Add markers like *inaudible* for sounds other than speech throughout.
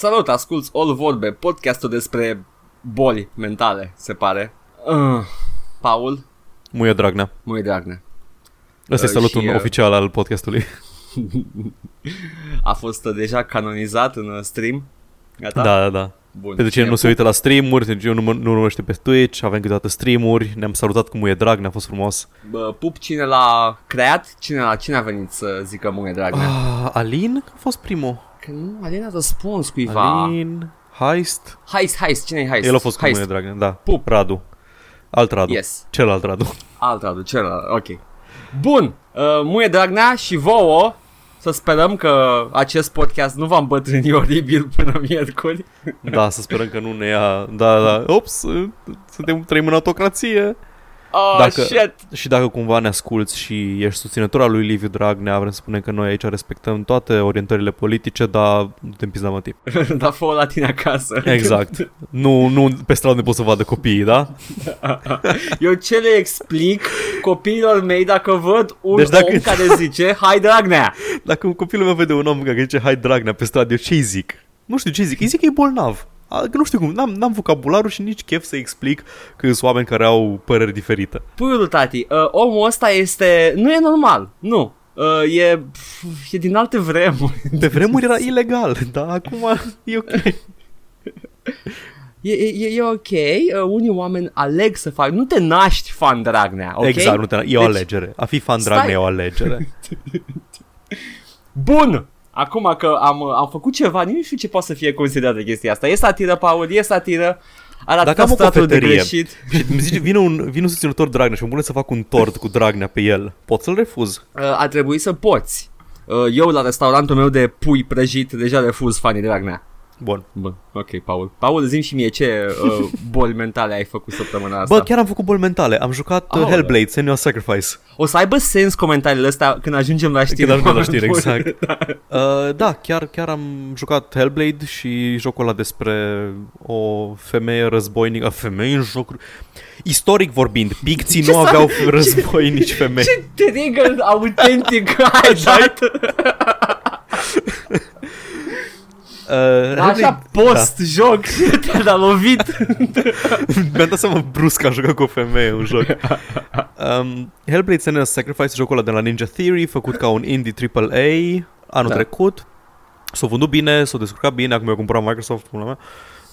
Salut, asculți All Vorbe, podcastul despre boli mentale, se pare. Uh, Paul, Muie Dragnea. Muie Dragnea. Ăsta e Uh, salutul și, uh, oficial al podcastului. *laughs* A fost uh, deja canonizat în uh, stream. Gata? Da, da, da. Bun. Pentru cine Și nu se uită la streamuri, pentru cine nu, mă- nu urmărește pe Twitch, avem câteodată streamuri, ne-am salutat cu Muie Dragnea, a fost frumos. Bă, pup cine l-a creat, cine, la cine a venit să zică Muie Dragnea. Ah, Alin a fost primul. Că nu, Alin a răspuns cuiva. Alin, Heist. Heist, Heist, cine e Heist? El a fost cu Heist. Muie Dragnea, da. Pup. Radu. Alt Radu. Yes. Celălalt Radu. Alt Radu, celălalt, ok. Bun, uh, Muie Dragnea și vouă să sperăm că acest podcast nu va îmbătrâni oribil până miercuri. Da, să sperăm că nu ne ia... Da, da. Ops, suntem trăim în autocrație. Oh, Dacă- shit! Și dacă cumva ne asculți și ești susținător al lui Liviu Dragnea, vrem să spunem că noi aici respectăm toate orientările politice, dar nu te împiți la mătip. *laughs* da, fă la tine acasă. Exact. nu, nu pe stradă ne pot să vadă copiii, da? *laughs* Eu ce le explic copiilor mei dacă văd un Deci dacă- om care zice Hai Dragnea! Dacă un copilul meu vede un om care zice hai Dragnea pe stradă, eu ce-i zic? Nu știu ce zic, îi zic că e bolnav. A, Că nu știu cum, n-am, n-am vocabularul și nici chef să explic că sunt oameni care au păreri diferite. Puiul tati, uh, omul ăsta este... Nu e normal, nu. Uh, e, pf, e din alte vremuri. Pe vremuri era ilegal, dar acum e ok. E, e, e ok, uh, unii oameni aleg să facă, nu te naști fan Dragnea, ok? Exact, nu te, e o Deci- alegere. A fi fan Stai. Dragnea e o alegere. *laughs* Bun! Acum că am, am făcut ceva, nici nu știu ce poate să fie considerată chestia asta. E satiră, Paul, e satiră. Arată Dacă am o statul de cafeterie greșit. *laughs* și îmi zice, vine un, vine un susținător Dragnea și îmi pune să fac un tort cu Dragnea pe el, pot să-l refuz? Uh, ar trebui să poți. Uh, eu la restaurantul meu de pui prăjit deja refuz fanii Dragnea. Bun. Bun, ok, Paul. Paul, zi și mie ce uh, *laughs* boli mentale ai făcut săptămâna asta. Bă, chiar am făcut boli mentale. Am jucat uh, Aoleu. Hellblade, Senua's Sacrifice. O să aibă sens comentariile astea când ajungem la știri. Când ajungem la știri, *laughs* Bun. exact. *laughs* Uh, da, chiar, chiar am jucat Hellblade și jocul ăla despre o femeie războinică. Femeie în jocuri... Istoric vorbind, picții Ce nu s-a- aveau războinici femei. Ce trigger autentic ai dat. Uh, Hellblade- Așa post joc *laughs* te-a lovit. *laughs* Mi-am dat seama brusc că am jucat cu o femeie un joc. Um, Hellblade Senua's Sacrifice, jocul ăla de la Ninja Theory, făcut ca un indie AAA anul Da. da. trecut. S-a vândut bine, s-a descurcat bine, acum eu cumpărat Microsoft, pula mea.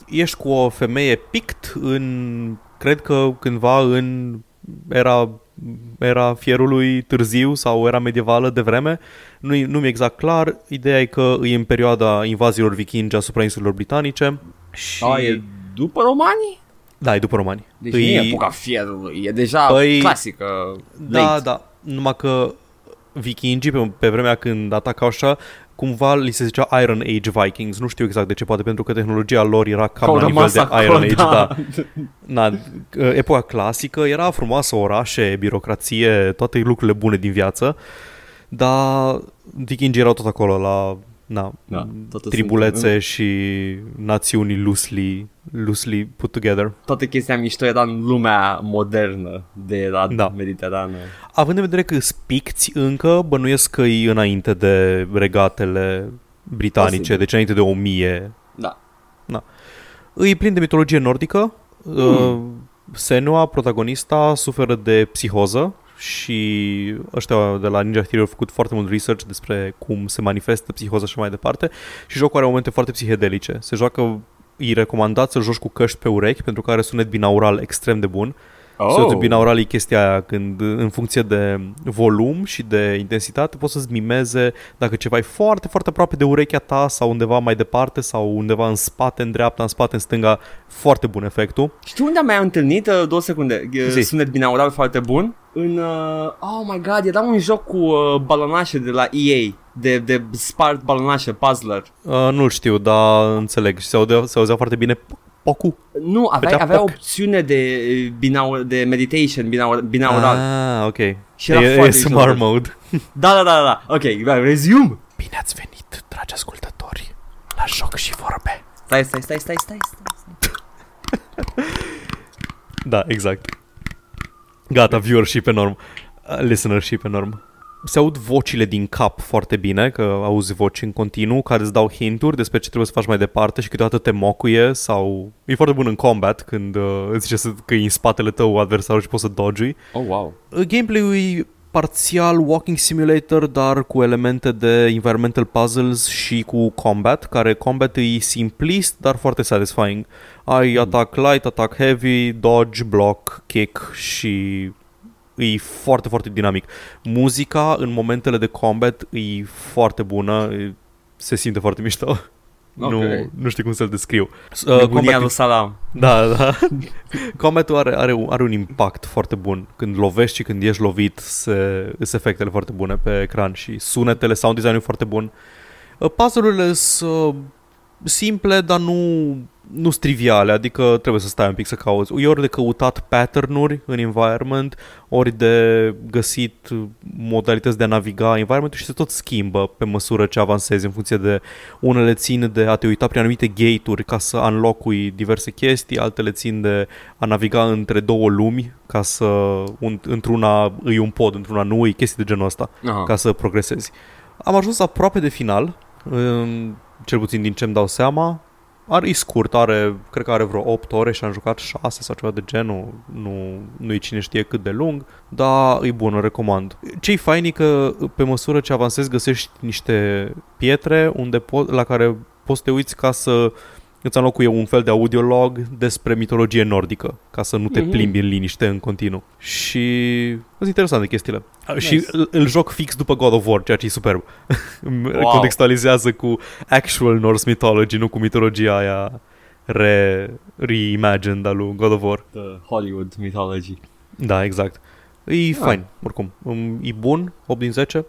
Ești cu o femeie pict în, cred că cândva în era, era fierului târziu sau era medievală de vreme. Nu, nu mi-e exact clar. Ideea e că e în perioada invaziilor vikingi asupra insulelor britanice. Și... A, e după romanii? Da, e după romani. Deci nu e epoca fierului, e deja Păi- clasică. Da, late. da. Numai că vikingii, pe, pe vremea când atacau așa, cumva li se zicea Iron Age Vikings. Nu știu exact de ce, poate pentru că tehnologia lor era cam Că au la nivel rămas de acolo, Iron Age, da. da. Na, epoca clasică era frumoasă, orașe, birocrație, toate lucrurile bune din viață, dar vikingii erau tot acolo la na, Da, toate tribulețe sunt- și națiuni loosely, loosely put together. Toată chestia mișto era în lumea modernă de la Da. mediterană. Având în vedere că spicți încă, bănuiesc că e înainte de regatele britanice, Posibil. deci înainte de 1000. Da. Îi plin de mitologie nordică. Mm. Senua, protagonista, suferă de psihoză și ăștia de la Ninja Theory au făcut foarte mult research despre cum se manifestă psihoza și mai departe și jocul are momente foarte psihedelice. Se joacă, e recomandat să joci cu căști pe urechi pentru că are sunet binaural extrem de bun. Oh. Sunetul binaural e chestia aia când în funcție de volum și de intensitate poți să-ți mimeze dacă ceva e foarte, foarte aproape de urechea ta sau undeva mai departe sau undeva în spate, în dreapta, în spate, în stânga, foarte bun efectul. Știi unde am mai întâlnit? Uh, Două secunde. E, Zi. Sunet binaural foarte bun. În... Uh, oh my god, era un joc cu uh, balonașe de la EA. De, de spart balonașe, puzzler. Uh, nu-l știu, dar înțeleg și se auzea, se auzea foarte bine Pocu. Nu, avea, Făcea avea poc. opțiune de, binau, de meditation binaural. binaural. Ah, ok. Și era e, foarte ASMR mișto. mode. *laughs* Da, da, da, da. Ok, da, resume. Bine ați venit, dragi ascultători, la joc și vorbe. Stai, stai, stai, stai, stai. stai. *laughs* Da, exact. Gata, viewership enorm. Uh, Listenership enorm. Se aud vocile din cap foarte bine, că auzi voci în continuu care îți dau hinturi despre ce trebuie să faci mai departe și câteodată te mocuie sau e foarte bun în combat când uh, îți zice să, că e în spatele tău adversarul și poți să dodgi. Oh, wow. Gameplay-ul e parțial walking simulator, dar cu elemente de environmental puzzles și cu combat, care combat e simplist, dar foarte satisfying. Ai attack light, attack heavy, dodge, block, kick și e foarte, foarte dinamic. Muzica în momentele de combat e foarte bună, e- se simte foarte mișto. Ok. Nu, nu știu cum să-l descriu. Uh, Nebunia combat- lui Salam. da, da. *laughs* Combatul are, are, un- are un impact foarte bun. Când lovești și când ești lovit, se, sunt efectele foarte bune pe ecran și sunetele, sound design-ul e foarte bun. Uh, Puzzle-urile sunt uh, simple, dar nu, nu sunt triviale, adică trebuie să stai un pic să cauți. E ori de căutat pattern-uri în environment, ori de găsit modalități de a naviga environment și se tot schimbă pe măsură ce avansezi în funcție de unele țin de a te uita prin anumite gate-uri ca să unlock-ui diverse chestii, altele țin de a naviga între două lumi ca să un, într-una îi un pod, într-una nu îi, chestii de genul ăsta Aha. ca să progresezi. Am ajuns aproape de final, în- cel puțin din ce-mi dau seama. Are, e scurt, are, cred că are vreo 8 ore și am jucat 6 sau ceva de genul. Nu, nu e cine știe cât de lung, dar e bun, o recomand. Ce-i fain e că pe măsură ce avansezi găsești niște pietre unde po- la care poți să te uiți ca să îți înlocuie un fel de audiolog despre mitologie nordică, ca să nu te Mhm. plimbi în liniște în continuu. Și sunt interesante chestiile. Nice. Și îl, îl joc fix după God of War, ceea ce e superb. *laughs* Wow. Contextualizează cu actual Norse mythology, nu cu mitologia aia re, reimagined al lui God of War. The Hollywood mythology. Da, exact. E Ah. fain, oricum. Um, E bun, 8 din 10. *laughs*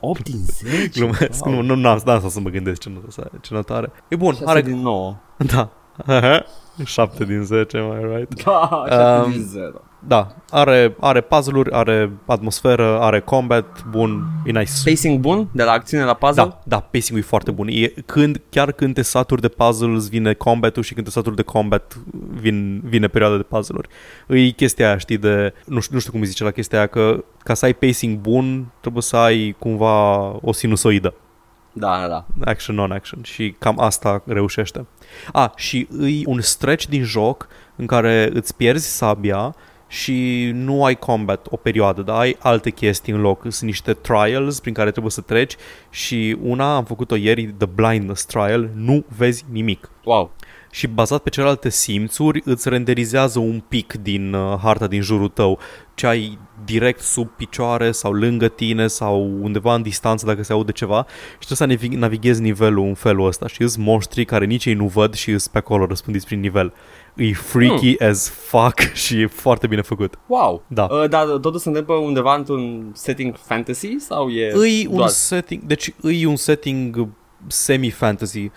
8 din 10? Glumesc, nu, nu, n-am, n-am stat să mă gândesc ce notă, ce notă are. E bun, 6 are... din 9. Da. *laughs* 7 din 10, mai right? Da, 7 Um, din 0. Da, are, are puzzle-uri, are atmosferă, are combat, bun, e nice. Pacing bun de la acțiune la puzzle? Da, da, pacing-ul e foarte bun. E, când, chiar când te saturi de puzzles vine combat-ul și când te saturi de combat vin, vine perioada de puzzle-uri. E chestia aia, știi, de... Nu știu, nu știu cum îi zice la chestia aia, că ca să ai pacing bun trebuie să ai cumva o sinusoidă. Da, da, da. Action, non-action. Și cam asta reușește. A, și îi un stretch din joc în care îți pierzi sabia și nu ai combat o perioadă, dar ai alte chestii în loc. Sunt niște trials prin care trebuie să treci și una, am făcut-o ieri, The Blindness Trial, nu vezi nimic. Wow. Și bazat pe celelalte simțuri îți renderizează un pic din uh, harta din jurul tău ce ai direct sub picioare sau lângă tine sau undeva în distanță dacă se aude ceva și trebuie să navi- navighezi nivelul în felul ăsta și îți monștri care nici ei nu văd și îți pe acolo răspândiți prin nivel. E freaky hmm. as fuck *laughs* și e foarte bine făcut. Wow. Da. Uh, dar totul se întâmplă undeva într-un setting fantasy sau e Îi un doar... setting, deci îi un setting semi-fantasy.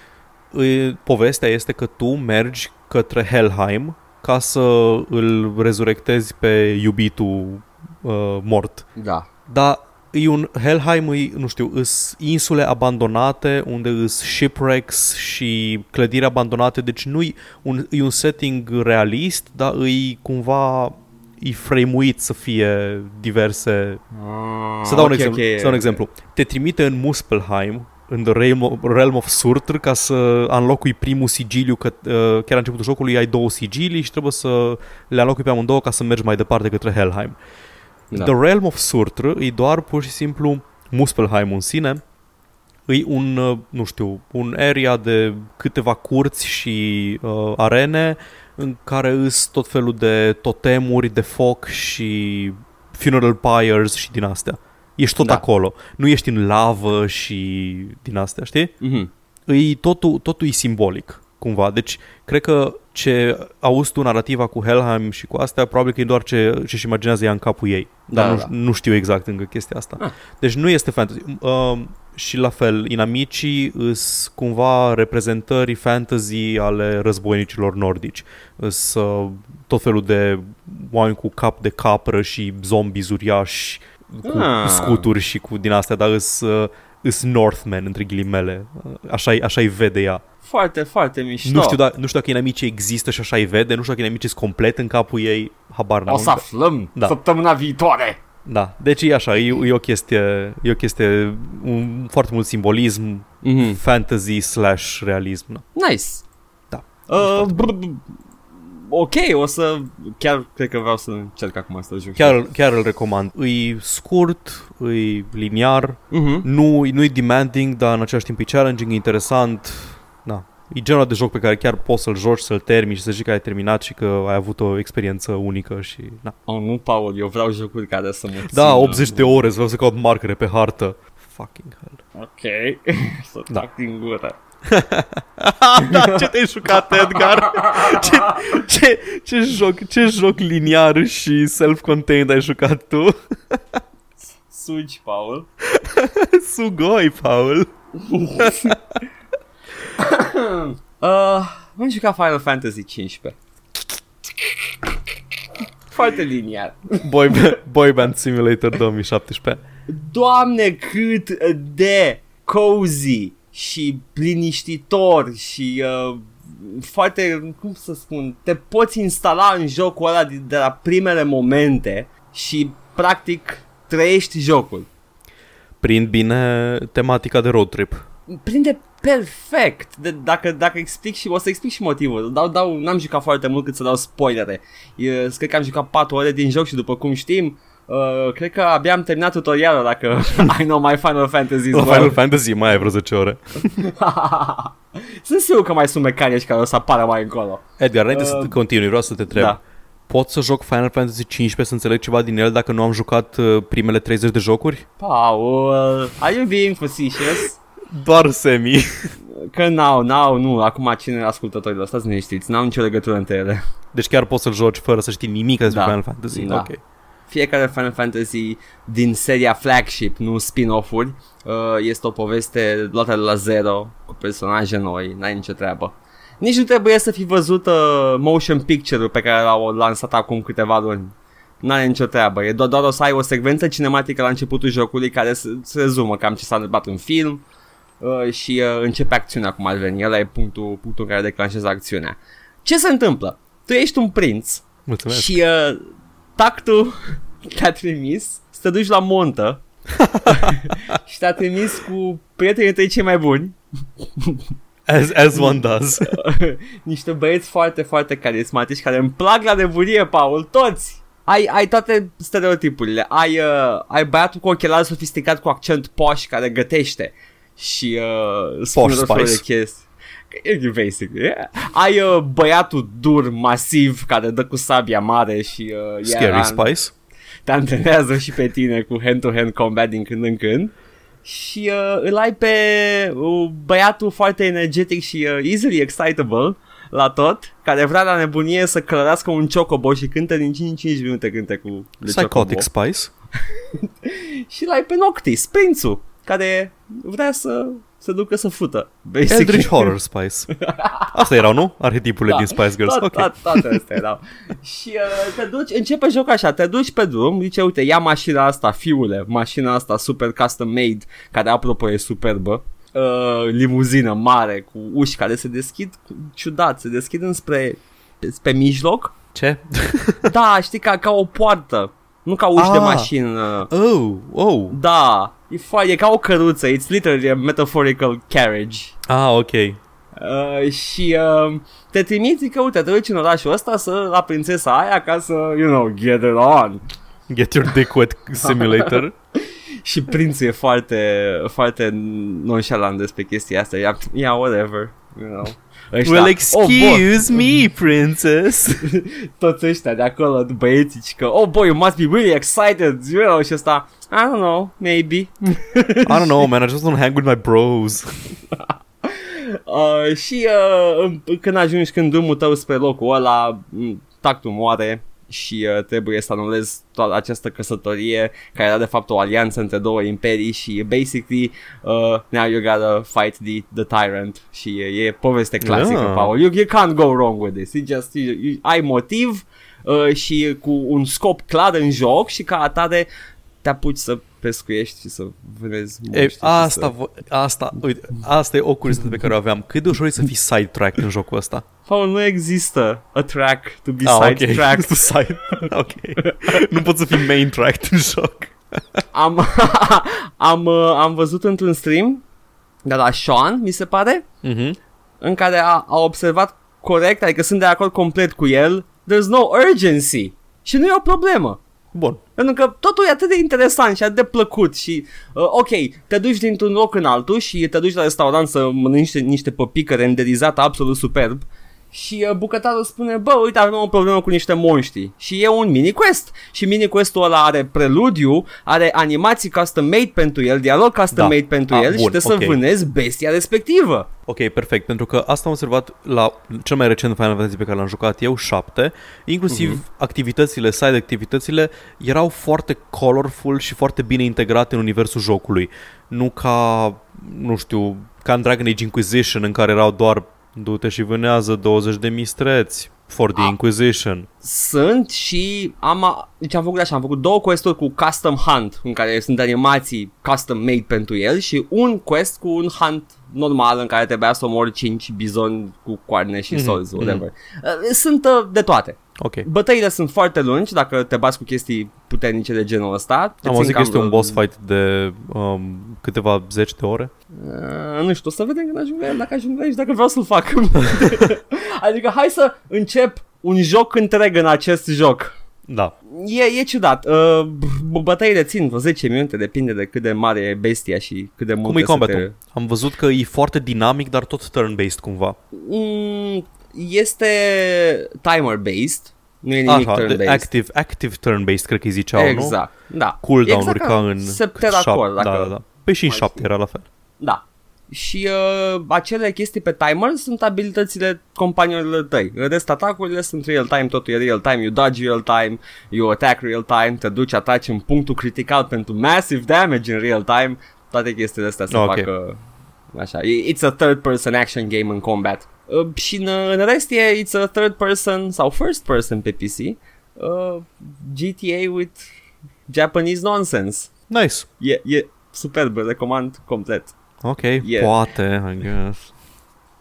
Îi, povestea este că tu mergi către Helheim ca să îl rezurectezi pe iubitul uh, mort. Da. Dar e un Helheim, e, nu știu, îs insule abandonate unde îs shipwrecks și clădiri abandonate, deci nu e un, e un setting realist, dar e cumva e frame-uit să fie diverse Ah, să dau, un, ok, exemplu, ok. să dau un exemplu. Te trimite în Muspelheim, în The Realm of, Realm of Surtr, ca să înlocui primul sigiliu, că uh, chiar la începutul jocului ai două sigilii și trebuie să le înlocui pe amândouă ca să mergi mai departe către Helheim. Da. The Realm of Surtr e doar pur și simplu Muspelheim în sine, e un, uh, nu știu, un area de câteva curți și uh, arene în care îs tot felul de totemuri de foc și funeral pyres și din astea. Ești tot Da. acolo. Nu ești în lavă și din astea, știi? Mhm. Îi, totul, totul e simbolic, cumva. Deci, cred că ce auzi tu narativa cu Helheim și cu astea, probabil că e doar ce ce-și imaginează ea în capul ei. Dar Da, nu, da. nu știu exact încă chestia asta. Ah. Deci nu este fantasy. Uh, și la fel, inamicii îs cumva reprezentări fantasy ale războinicilor nordici. Îs uh, tot felul de oameni cu cap de capră și zombi uriași cu Ah. scuturi și cu din astea, dar îs, uh, îs Northmen, între ghilimele. Uh, Așa-i, așa-i vede ea. Foarte, foarte mișto. Nu știu, da, nu știu dacă inamicii există și așa-i vede, nu știu dacă inamicii sunt complet în capul ei, habar n-am. O să aflăm Da. săptămâna viitoare. Da, deci e așa, e, e o chestie, e o chestie, un, foarte mult simbolism, Mm-hmm. fantasy slash realism. Da. Nice. Da. Uh, b- b- ok, o să... Chiar cred că vreau să încerc acum să joc. Chiar, chiar îl recomand. E scurt, e liniar, Mm-hmm. nu, nu e demanding, dar în același timp e challenging, e interesant. Da. E genul de joc pe care chiar poți să-l joci, să-l termini și să zici că ai terminat și că ai avut o experiență unică și da. Oh, nu, Paul, eu vreau jocuri care să mă Da, țină. 80 de ore, să vreau să caut marcare pe hartă. Fucking hell. Ok, *laughs* să Da. tac din gură. *laughs* da, ce te-ai jucat, Edgar? *laughs* Ce, ce, ce, joc, ce joc liniar și self-contained ai jucat tu? Sugi, Paul. Sugoi, Paul. *coughs* Uh, am jucat Final Fantasy 15. Foarte liniar. Boy, Boy Band Simulator 2017. Doamne, cât de cozy și liniștitor și uh, foarte, cum să spun, te poți instala în jocul ăla de, de la primele momente și practic trăiești jocul. Prind bine tematica de road trip. Prinde perfect. De, dacă, dacă explic și o să explic și motivul. Dau, dau, n-am jucat foarte mult cât să dau spoilere. Eu, cred că am jucat 4 ore din joc și după cum știm, uh, cred că abia am terminat tutorialul dacă *laughs* I know my Final Fantasy La Final Fantasy mai ai vreo 10 ore. *laughs* Sunt sigur că mai sunt mecanici care o să apară mai încolo. Edgar, înainte Uh, să continui, vreau să te întreb. Da. Pot să joc Final Fantasy 15 să înțeleg ceva din el dacă nu am jucat uh, primele 30 de jocuri? Paul, are you being facetious? Doar semi. Că n-au, n-au, nu, acum cine ascultătorii stați liniștiți, n-au nicio legătură între ele. Deci chiar poți să-l joci fără să știi nimic despre Da. Final Fantasy. Da. Ok. Fiecare Final Fantasy din seria flagship, nu spin-off-uri, uh, este o poveste luată de la zero, cu personaje noi, n-ai nicio treabă. Nici nu trebuie să fi văzut uh, motion picture-ul pe care l-au lansat acum câteva luni. N-are nicio treabă, e doar, doar o să ai o secvență cinematică la începutul jocului care se, se rezumă cam ce s-a întâmplat în film uh, și uh, începe acțiunea cum ar veni. Ăla e punctul, punctul în care declanșează acțiunea. Ce se întâmplă? Tu ești un prinț Mulțumesc. și uh, tactul *laughs* te-a trimis să te duci la montă *laughs* și te-a trimis cu prietenii tăi cei mai buni, As, as one does. *laughs* niște băieți foarte, foarte carismatici care îmi plac la nebunie, Paul, toți! Ai, ai toate stereotipurile. Ai, uh, ai băiatul cu ochelari sofisticat cu accent posh care gătește și uh, spune Posh tot felul de Spice. chestii. E basic, yeah. Ai uh, băiatul dur, masiv, care dă cu sabia mare și uh, Scary ia- Spice. te antrenează și pe tine cu hand-to-hand combat din când în când și uh, îl ai pe uh, băiatul foarte energetic și uh, easily excitable la tot, care vrea la nebunie să călărească un chocobo și cântă din 5 în 5 minute cânte cu de Psychotic chocobo. Spice. *laughs* Și l-ai pe Noctis, prințul, care vrea să se ducă să fută. basically. Eldritch Horror Spice. Asta erau, nu? Arhetipurile din Spice Girls. Tot, Ok. tot, toate astea erau. și uh, te duci, începe jocul așa, te duci pe drum, zice, uite, ia mașina asta, fiule, mașina asta super custom made, care apropo e superbă, uh, limuzină mare cu uși care se deschid ciudat, se deschid înspre pe, pe mijloc. Ce? Da, știi, ca, ca o poartă, nu ca uși de Ah. mașină. Oh, oh. Da, e, fa- e ca o căruță, it's literally a metaphorical carriage. Ah, ok. Uh, și uh, te trimiți, zic că uite, te duci în orașul ăsta să, la prințesa aia ca să, you know, get it on. Get your dick wet simulator. *laughs* Și prințul e foarte, foarte nonchalant despre chestia asta. Yeah, yeah whatever, you know. Ăștia, well, oh, boy, excuse me, princess. *laughs* toți ăștia de acolo, băieții, și că, oh boy, you must be really excited, you know, și ăsta, I don't know, maybe. *laughs* I don't know, man. I just want to hang with my bros. *laughs* Uh, și uh, în- când ajungi când drumul tău spre locul ăla, m, tactul moare și uh, trebuie să anulezi toată această căsătorie care era de fapt o alianță între două imperii și basically uh, now you gotta fight the, the tyrant și e, e poveste clasică, Yeah. Paul. You, you can't go wrong with this. You just, you, you, ai motiv uh, și cu un scop clar în joc și ca atare te apuci să pescuiești și să vânezi E, moști. și asta, să... vo- asta, uite, asta e o curiozitate pe care o aveam. Cât de ușor e să fii sidetracked în jocul ăsta? Paul, nu există a track to be Ah, sidetracked. ok. *laughs* Side. ok. nu poți să fii main tracked în joc. am, *laughs* am, uh, am văzut într-un stream de la Sean, mi se pare, Mhm. în care a, a observat corect, adică sunt de acord complet cu el, there's no urgency. Și nu e o problemă. Bun. Pentru că totul e atât de interesant și atât de plăcut și, uh, ok, te duci dintr-un loc în altul și te duci la restaurant să mănânci niște, niște păpică renderizată absolut superb și uh, bucătarul spune, bă, uite, avem o problemă cu niște monștri și e un mini-quest și mini-questul ăla are preludiu, are animații custom-made pentru el, dialog custom-made Da. pentru Ah, el și bun, trebuie ok. să vânezi bestia respectivă. Ok, perfect, pentru că asta am observat la cel mai recent Final Fantasy pe care l-am jucat eu, 7, inclusiv uh-huh. activitățile, side activitățile erau foarte colorful și foarte bine integrate în universul jocului. Nu ca, nu știu, ca în Dragon Age Inquisition în care erau doar du-te și vânează 20 de mistreți for the Ah. Inquisition. Sunt și am, deci am făcut așa, am făcut două quest-uri cu custom hunt, în care sunt animații custom made pentru el și un quest cu un hunt normal în care trebuia să omori 5 bizoni cu coarne și Mhm, solzi, mhm. whatever. Uh, Sunt uh, de toate. Ok. Bătăile sunt foarte lungi dacă te bați cu chestii puternice de genul ăsta. Te Am țin auzit că cam este un vreo- boss fight de um, câteva zeci de ore. Uh, nu știu, o să vedem când ajung la el, dacă ajung la aici, dacă vreau să-l fac. *laughs* adică hai să încep un joc întreg în acest joc. Da. E, e ciudat. Uh, b- bătăile țin vreo 10 minute, depinde de cât de mare e bestia și cât de mult Cum e trebuie să combatul? Am văzut că e foarte dinamic, dar tot turn-based cumva. te... Mm, este timer-based, nu e nimic Așa, de turn-based. active, active turn-based, cred că îi ziceau, nu? exact, da. Cooldown-uri exact ca în Septeracor, șap- dacă... Da, da, da. Păi și în mai 7 știu. era la fel. Da. Și uh, acele chestii pe timer sunt abilitățile companionilor tăi. În rest, atacurile sunt real-time, totul e real-time, you dodge real-time, you attack real-time, te duci, ataci în punctul critical pentru massive damage în real-time, toate chestiile astea se Ok. fac uh, așa. It's a third person action game în combat. Uh, și în, în rest e it's a third person sau first person pe PC. Uh, GTA with Japanese nonsense. Nice. E, e superb, îl recomand complet. Ok, Yeah. poate, I guess.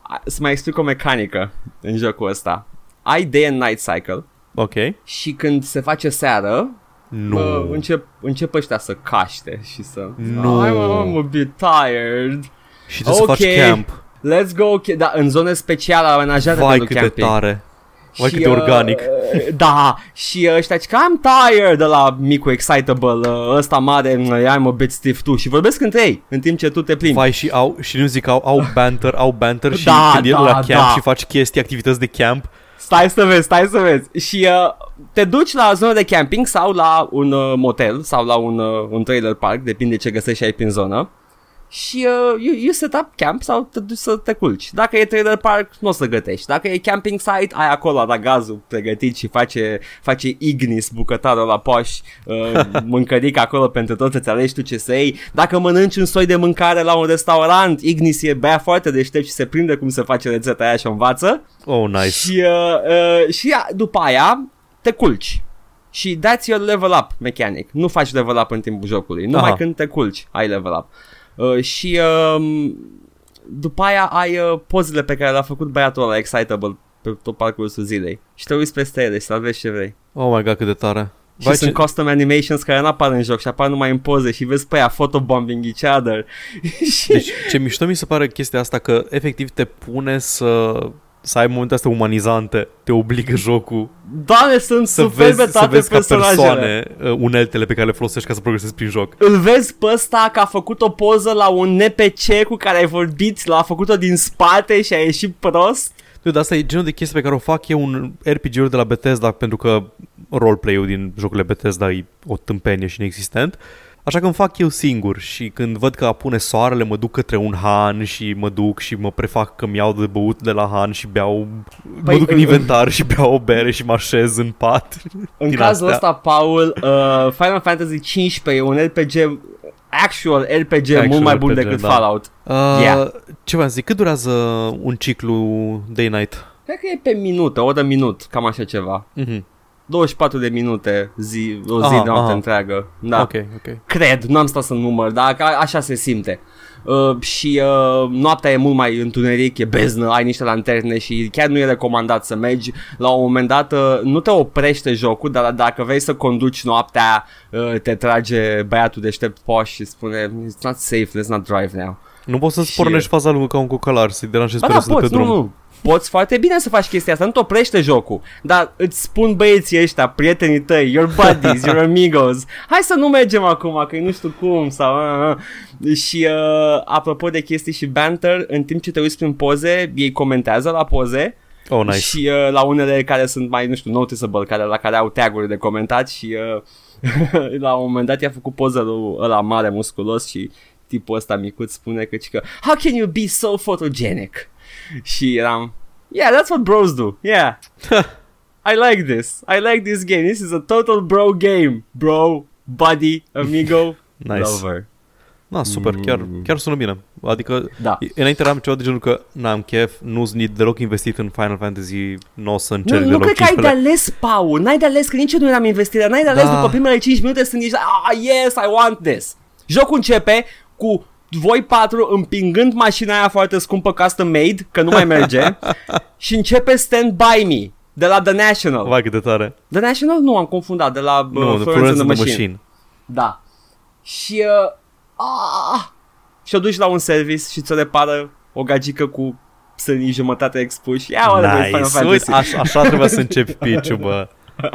A- să mai explic o mecanică în jocul ăsta. Ai day and night cycle Ok. și când se face seară, Nu. bă, încep, încep ăștia să caște și să... Nu. I'm, I'm a bit tired. și trebuie ok. să faci camp. Let's go, ca- da, în zone speciale amenajate Vai pentru cât de camping. tare. Vai Și, cât de uh, organic. Da, și uh, ăștia zic că I'm tired de la micul excitable, uh, ăsta mare, uh, I'm a bit stiff too și vorbesc între ei în timp ce tu te plimbi. Vai și au, și nu zic, au, au banter, au banter și Da, când e da, la camp da. și faci chestii, activități de camp, Stai să vezi, stai să vezi. Și uh, te duci la zonă de camping sau la un uh, motel sau la un, uh, un trailer park, depinde ce găsești ai prin zonă. Și uh, you, you set up camp sau te duci să te culci. Dacă e trailer park, nu o să gătești. Dacă e camping site, ai acolo la gazul pregătit și face, face Ignis bucătarul la poș, uh, *laughs* mâncărică acolo pentru tot să-ți alegi tu ce să iei. Dacă mănânci un soi de mâncare la un restaurant, Ignis e bea foarte deștept și se prinde cum se face rețeta aia și o învață. oh, nice. Și, uh, uh, și a- după aia te culci. Și that's your level up mechanic. Nu faci level up în timpul jocului. Numai Aha. când te culci ai level up. Uh, și um, după aia ai uh, pozele pe care le-a făcut băiatul ăla excitable pe tot parcursul zilei. Și te uiți peste ele și salvezi ce vrei. Oh my god, cât de tare. Și Vai, sunt ce... custom animations care nu apar în joc și apar numai în poze și vezi pe aia photobombing each other. *laughs* și Deci ce mișto mi se pare chestia asta că efectiv te pune să să ai momente astea umanizante, te obligă jocul Doamne, sunt să superbe vezi, să toate vezi ca personajele. persoane uh, uneltele pe care le folosești ca să progresezi prin joc. îl vezi pe ăsta că a făcut o poză la un NPC cu care ai vorbit, l-a făcut-o din spate și a ieșit prost. Dude, asta e genul de chestie pe care o fac eu în RPG-uri de la Bethesda pentru că roleplay-ul din jocurile Bethesda e o tâmpenie și inexistent. Așa că îmi fac eu singur și când văd că apune soarele mă duc către un han și mă duc și mă prefac că mi-au de băut de la han și beau, Păi, mă duc în în- inventar și beau o bere și mă așez în pat. În Din cazul astea. ăsta, Paul, uh, Final Fantasy 15 e un RPG, actual RPG Actual mult mai bun RPG, decât da. Fallout. Uh, Yeah. Ce v-am zic, cât durează un ciclu day-night? Cred că e pe minute, o oră minut, cam așa ceva. Mm-hmm. 24 de minute zi, o zi Aha, de noapte aha. întreagă. Da. Ok, ok. Cred, nu am stat să număr, dar ca- așa se simte. Uh, și uh, noaptea e mult mai întuneric, e beznă, ai niște lanterne și chiar nu e recomandat să mergi. La un moment dat uh, nu te oprește jocul, dar dacă vrei să conduci noaptea, uh, te trage băiatul deștept poș și spune It's not safe, let's not drive now. Nu poți să-ți Și- pornești faza lungă ca un cocălar, să-i deranjezi Ba pe da, restul de pe poți, nu, drum. nu. Poți foarte bine să faci chestia asta, nu te oprește jocul Dar îți spun băieții ăștia, prietenii tăi, your buddies, your *laughs* amigos Hai să nu mergem acum, că nu știu cum sau... Uh, uh. Și uh, apropo de chestii și banter, în timp ce te uiți prin poze, ei comentează la poze Oh, nice. și uh, la unele care sunt mai, nu știu, noticeable, care, la care au taguri de comentat și uh, *laughs* la un moment dat i-a făcut poză lui ăla mare, musculos și tipul ăsta micuț spune că, că How can you be so photogenic? Și eram Yeah, that's what bros do. Yeah. *laughs* I like this. I like this game. This is a total bro game. Bro, buddy, amigo, *laughs* Nice. lover. Da, super, chiar, Mm. chiar sună bine. Adică, Da. înainte eram ceva de genul că n-am chef, nu-s need deloc investit în Final Fantasy, nu o să Nu, încerc nu deloc cred că ai de 15 ales, Paul. N-ai de ales, că nici eu nu eram investit. dar N-ai de ales Da. după primele 5 minute să nici... Ah, yes, I want this. Jocul începe cu voi patru împingând mașina aia foarte scumpă custom made, că nu mai merge, *laughs* și începe Stand By Me, de la The National. Vai cât de tare. The National nu am confundat, de la uh, Nu, Florence, The Florence and the and the Machine. Machine. Da. Și uh, ah, și o duci la un service și ți-o repară o gagică cu sânii jumătate expuși. Ia oare Final Nice. Fantasy. Uite, așa, așa trebuia să începi pitch bă. *laughs*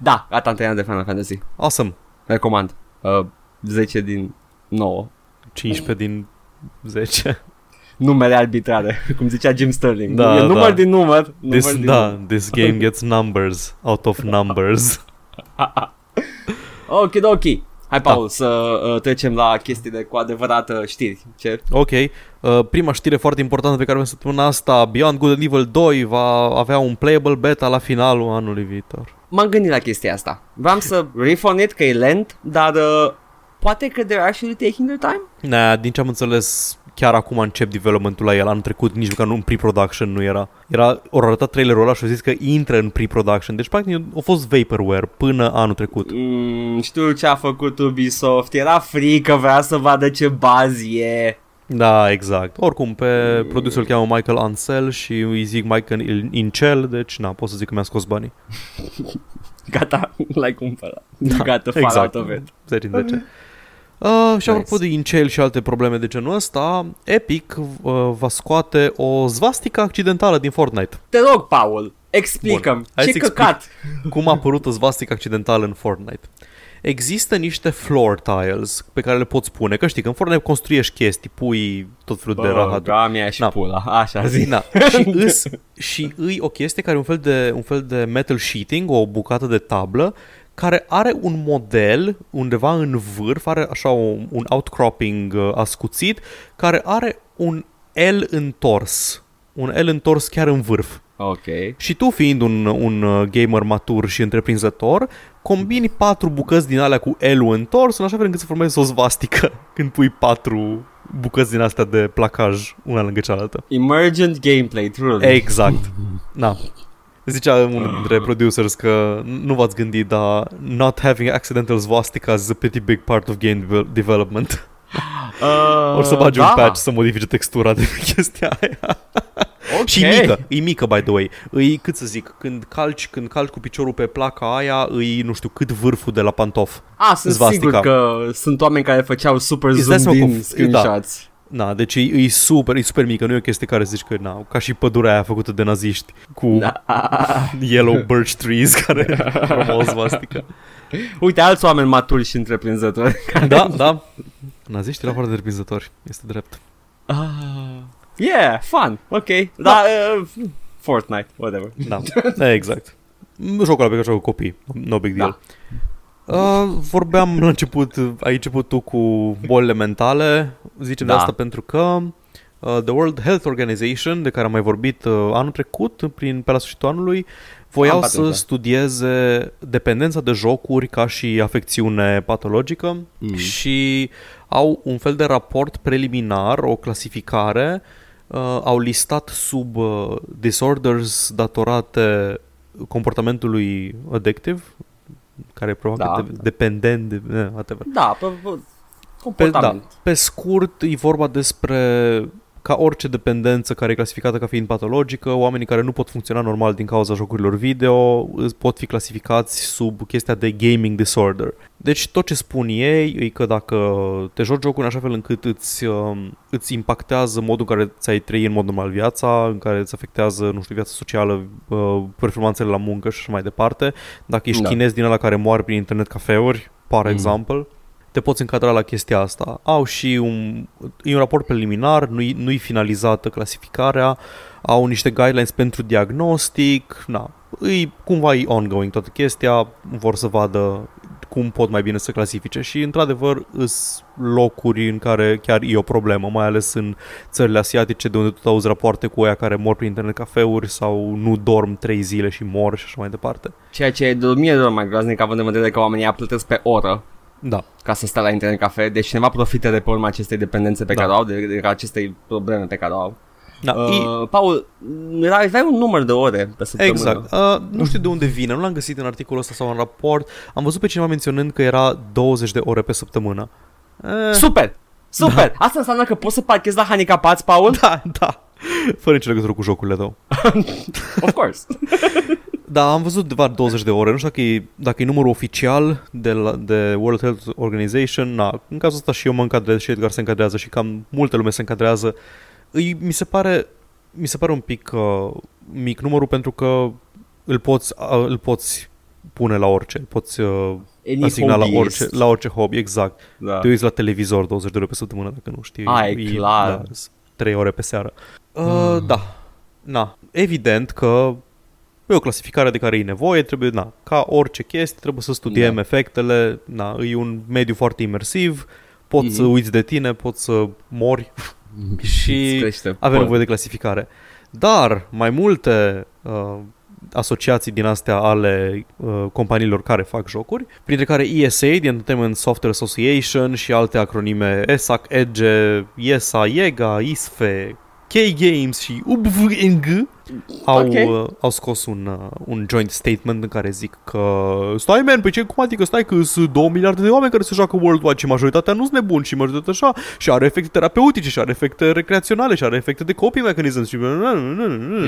Da, gata, am terminat de Final Fantasy. Awesome. Recomand. Uh, 10 din 9. 15 din 10. Numere arbitrare, *laughs* cum zicea Jim Sterling. Da, e număr da. din număr. număr This, din da, număr. this game gets numbers out of numbers. *laughs* Ok, ok. Hai, Paul, da. să uh, trecem la chestiile cu adevărat uh, știri. Ce? Ok, uh, prima știre foarte importantă pe care o avem săptămâna asta, Beyond Good and Evil 2 va avea un playable beta la finalul anului viitor. M-am gândit la chestia asta. Vreau să riff on it, că e lent, dar uh, poate că they're actually taking their time? Na, din ce am înțeles, chiar acum încep developmentul la el. Anul trecut nici măcar nu în pre-production nu era. Era, ori arătat trailerul ăla și au zis că intră în pre-production. Deci, practic, a fost vaporware până anul trecut. Mm, știu ce a făcut Ubisoft. Era frică, vrea să vadă ce bază e. Da, exact. Oricum, pe produsul îl cheamă Michael Ansel și îi zic Michael Incel, deci na, pot să zic că mi-a scos banii. *laughs* Gata, l-ai cumpărat. Da, Gata, far exact. out of it. 10 din 10. Uh, și apropo Nice. de incel și alte probleme de genul ăsta, Epic uh, va scoate o svastică accidentală din Fortnite. Te rog, Paul, explicăm. Bun, hai Ce să explic. căcat. *laughs* Cum a apărut o svastică accidentală în Fortnite? Există niște floor tiles pe care le poți pune, că știi că în Fortnite construiești chestii, pui tot felul de Bă, rahat. gamia și Da. pula, așa zi. Da. și, *laughs* îs, și îi o chestie care e un fel, de, un fel de metal sheeting, o bucată de tablă, care are un model undeva în vârf, are așa un, un outcropping uh, ascuțit, care are un L întors. Un L întors chiar în vârf. Ok. Și tu fiind un, un uh, gamer matur și întreprinzător, combini patru bucăți din alea cu L-ul întors în așa fel încât să formezi o svastică *laughs* când pui patru bucăți din astea de placaj una lângă cealaltă. Emergent gameplay, truly. Exact. Na. Zicea unul dintre producers că nu v-ați gândit, dar not having accidental swastikas is a pretty big part of game devel- development. *laughs* Uh, O să bagi da. un patch să modifice textura de *laughs* chestia aia. Ok. Și e mică, e mică, by the way. Îi, cât să zic, când calci, când calci cu piciorul pe placa aia, îi, nu știu, cât vârful de la pantof. Ah, sunt Svastica. sigur că sunt oameni care făceau super Îți dai zoom seama din cum- screenshots. Na, deci e, e super, e super mică, nu e o chestie care zici că, na, ca și pădurea aia făcută de naziști, cu Da. *laughs* yellow birch trees care *laughs* formau o svastică. Uite, alți oameni maturi și întreprinzători. Da, da. Naziștii erau foarte deprinzători, este drept. Ah, yeah, fun, ok. Da, uh, Fortnite, whatever. Da, exact. *laughs* Jocul ăla pe care joc cu copii, no big deal. Uh, vorbeam la început, ai început tu cu bolile mentale, zicem Da. de asta pentru că uh, The World Health Organization, de care am mai vorbit uh, anul trecut, prin, pe la sfârșitul anului, voiau Am să patentă. studieze dependența de jocuri ca și afecțiune patologică Mm. și au un fel de raport preliminar, o clasificare, uh, au listat sub uh, disorders datorate comportamentului addictive, care provoacă Da. de- dependent, de, eh, whatever. Da, pe, pe, Pe, da, comportament. pe scurt, e vorba despre ca orice dependență care e clasificată ca fiind patologică, oamenii care nu pot funcționa normal din cauza jocurilor video îți pot fi clasificați sub chestia de gaming disorder. Deci tot ce spun ei e că dacă te joci jocul în așa fel încât îți, um, îți impactează modul în care ți-ai trăi în mod normal viața, în care îți afectează, nu știu, viața socială, uh, performanțele la muncă și așa mai departe, dacă ești Da. chinez din ăla care moar prin internet cafeuri, par Mm. example, te poți încadra la chestia asta. Au și un, e un raport preliminar, nu-i, nu-i finalizată clasificarea, au niște guidelines pentru diagnostic, na, îi, cumva e ongoing toată chestia, vor să vadă cum pot mai bine să clasifice și într-adevăr îs locuri în care chiar e o problemă, mai ales în țările asiatice de unde tot auzi rapoarte cu oia care mor prin internet cafeuri sau nu dorm trei zile și mor și așa mai departe. Ceea ce e de mie de ori mai groaznic având în vedere că oamenii plătesc pe oră Da, ca să stea la internet cafe, deci cineva profită de pe urma acestei dependențe pe Da. care o au, de, de acestei probleme pe care o au. da. e, Uh, Paul, era- aveai un număr de ore pe săptămână. Exact. Uh, nu știu de unde vine, nu l-am găsit în articolul ăsta sau în raport. Am văzut pe cineva menționând că era 20 de ore pe săptămână. Uh, Super! Super! Asta înseamnă că poți să parchezi la handicapați, Paul? da, da. Fără nicio legătură cu jocurile tău. Of course. Da, am văzut doar 20 de ore. Nu știu dacă e, dacă e numărul oficial de, la, de World Health Organization. Na, în cazul ăsta și eu mă încadrez și Edgar se încadrează și cam multă lume se încadrează. Îi, mi se pare mi se pare un pic uh, mic numărul pentru că îl poți, uh, îl poți pune la orice, îl poți uh, Any asigna la hobbyist. orice, la orice hobby, exact. Da. Te uiți la televizor 20 de ore pe săptămână, dacă nu știi. A, e clar. Da, 3 ore pe seară. Uh, Da. Na. Evident că e o clasificare de care e nevoie, trebuie, na, ca orice chestie, trebuie să studiem Da. efectele, na, e un mediu foarte imersiv, poți Mhm. să uiți de tine, poți să mori *laughs* și Îți crește. avem Bun. nevoie de clasificare. Dar mai multe uh, asociații din astea ale uh, companiilor care fac jocuri, printre care ESA, The Entertainment Software Association și alte acronime ESAC, EGE, ESA, IEGA, ISFE, K-Games și UBVNG au, Ok. uh, au scos un, uh, un joint statement în care zic că stai man, pe ce cum adică stai că sunt 2 miliarde de oameni care se joacă World și majoritatea nu sunt nebuni și majoritatea așa și are efecte terapeutice și are efecte recreaționale și are efecte de coping mechanism și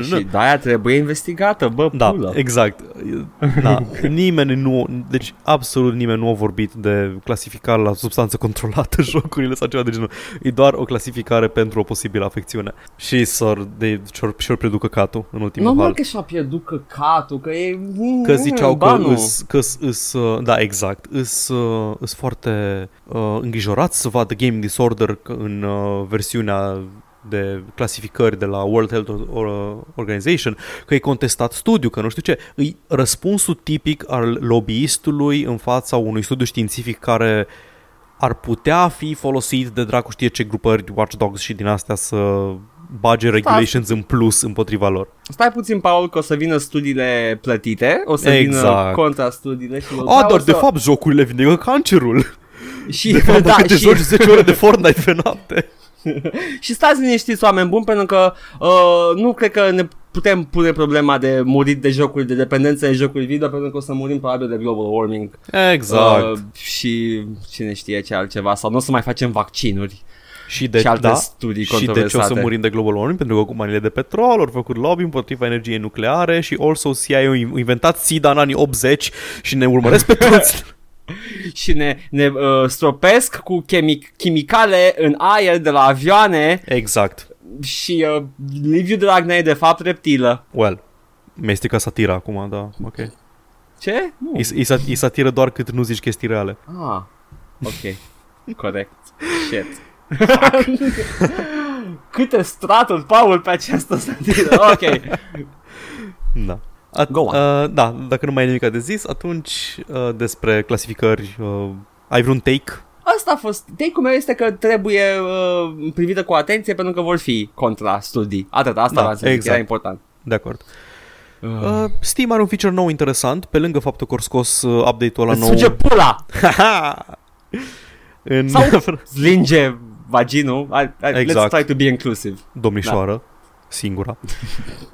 Și de-aia trebuie investigată, bă, da, pulă. exact. Da, nimeni nu, deci absolut nimeni nu a vorbit de clasificare la substanță controlată *laughs* jocurile sau ceva de genul. E doar o clasificare pentru o posibilă afecțiune. Și s-or, de, și-or, și-or pierdut căcatul în ultimul Normal hal. că și-a pierdut căcatul, că e... Că ziceau că banul. îs, că îs, îs, uh, da, exact, îs, uh, îs foarte uh, îngrijorați să vadă Game Disorder că în uh, versiunea de clasificări de la World Health Or- Organization, că e contestat studiu, că nu știu ce. E răspunsul tipic al lobbyistului în fața unui studiu științific care ar putea fi folosit de dracu știe ce grupări watchdogs și din astea să bage regulations în plus împotriva lor. Stai puțin, Paul, că o să vină studiile plătite, o să vină Exact. contra studiile și... A, Paul, dar de să- fapt jocurile vindecă cancerul. și, De fapt, *laughs* da, dacă te și, joci 10 ore de Fortnite pe noapte. *laughs* și stați liniștiți, oameni buni, pentru că uh, nu cred că ne putem pune problema de murit de jocuri, de dependență de jocuri video, pentru că o să murim probabil de global warming. Exact. Uh, și cine știe ce altceva, sau nu o să mai facem vaccinuri și de, și alte da, studii și de ce o controversate. să murim de global warming? Pentru că companiile de petrol au făcut lobby împotriva energiei nucleare și also CIA au inventat SIDA în anii 80 și ne urmăresc pe *laughs* toți. și ne, ne uh, stropesc cu chimic- chimicale în aer de la avioane exact. și uh, Liviu Dragnea e de fapt reptilă. Well, mi-ai stricat satira acum, da, ok. Ce? Nu. E, e, sat- e satiră doar cât nu zici chestii reale. Ah, ok. Corect. Shit. *laughs* Câte straturi, Paul, pe această satiră. *laughs* Ok. Da. At- Go on. Uh, da, dacă nu mai ai nimic de zis, atunci uh, despre clasificări, uh, ai vreun take? Asta a fost. Take-ul meu este că trebuie uh, privită cu atenție pentru că vor fi contra studii. Atât, asta Da, da, să zic, exact. era important. De acord. Uh. Uh, Steam are un feature nou interesant, pe lângă faptul că au scos uh, update-ul ăla Îți nou. suge pula! *laughs* în Sau zlinge vaginul. I, I, Exact. Let's try to be inclusive. domnișoară. singura.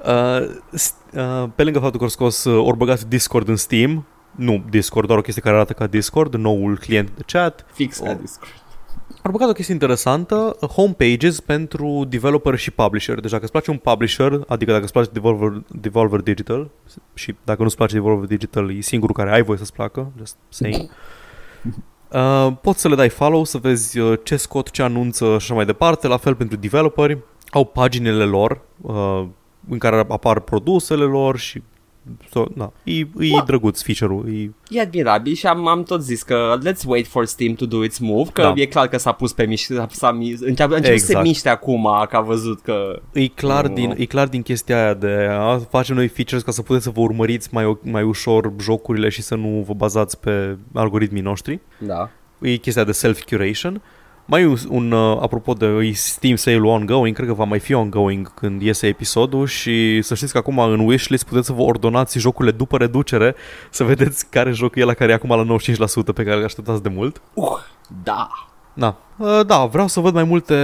uh, st- uh, pe lângă faptul că au scos, uh, ori băgat Discord în Steam, nu Discord, doar o chestie care arată ca Discord, noul client de chat. Fix ca Oh. Discord. Au băgat o chestie interesantă, uh, homepages pentru developer și publisher. Deci dacă îți place un publisher, adică dacă îți place Devolver, Devolver Digital, și dacă nu-ți place Devolver Digital, e singurul care ai voie să-ți placă, just saying. Uh, poți să le dai follow, să vezi uh, ce scot, ce anunță și așa mai departe. La fel pentru developeri, au paginile lor uh, în care apar produsele lor și so, na, e, e Mă. drăguț feature-ul. E, E admirabil și am, am tot zis că let's wait for Steam to do its move, că Da. e clar că s-a pus pe mișc, s-a, s-a mis, începe, începe să se Exact. miște acum că a văzut că... e, clar Nu. din, e clar din chestia aia de a face noi features ca să puteți să vă urmăriți mai, mai ușor jocurile și să nu vă bazați pe algoritmii noștri. Da. e chestia de self-curation. Mai e un, un uh, apropo de e Steam sale ongoing, cred că va mai fi ongoing când iese episodul și să știți că acum în wishlist puteți să vă ordonați jocurile după reducere, să vedeți care joc e la care e acum la 95% pe care îl așteptați de mult. Uh, da. Da, uh, da, vreau să văd mai multe,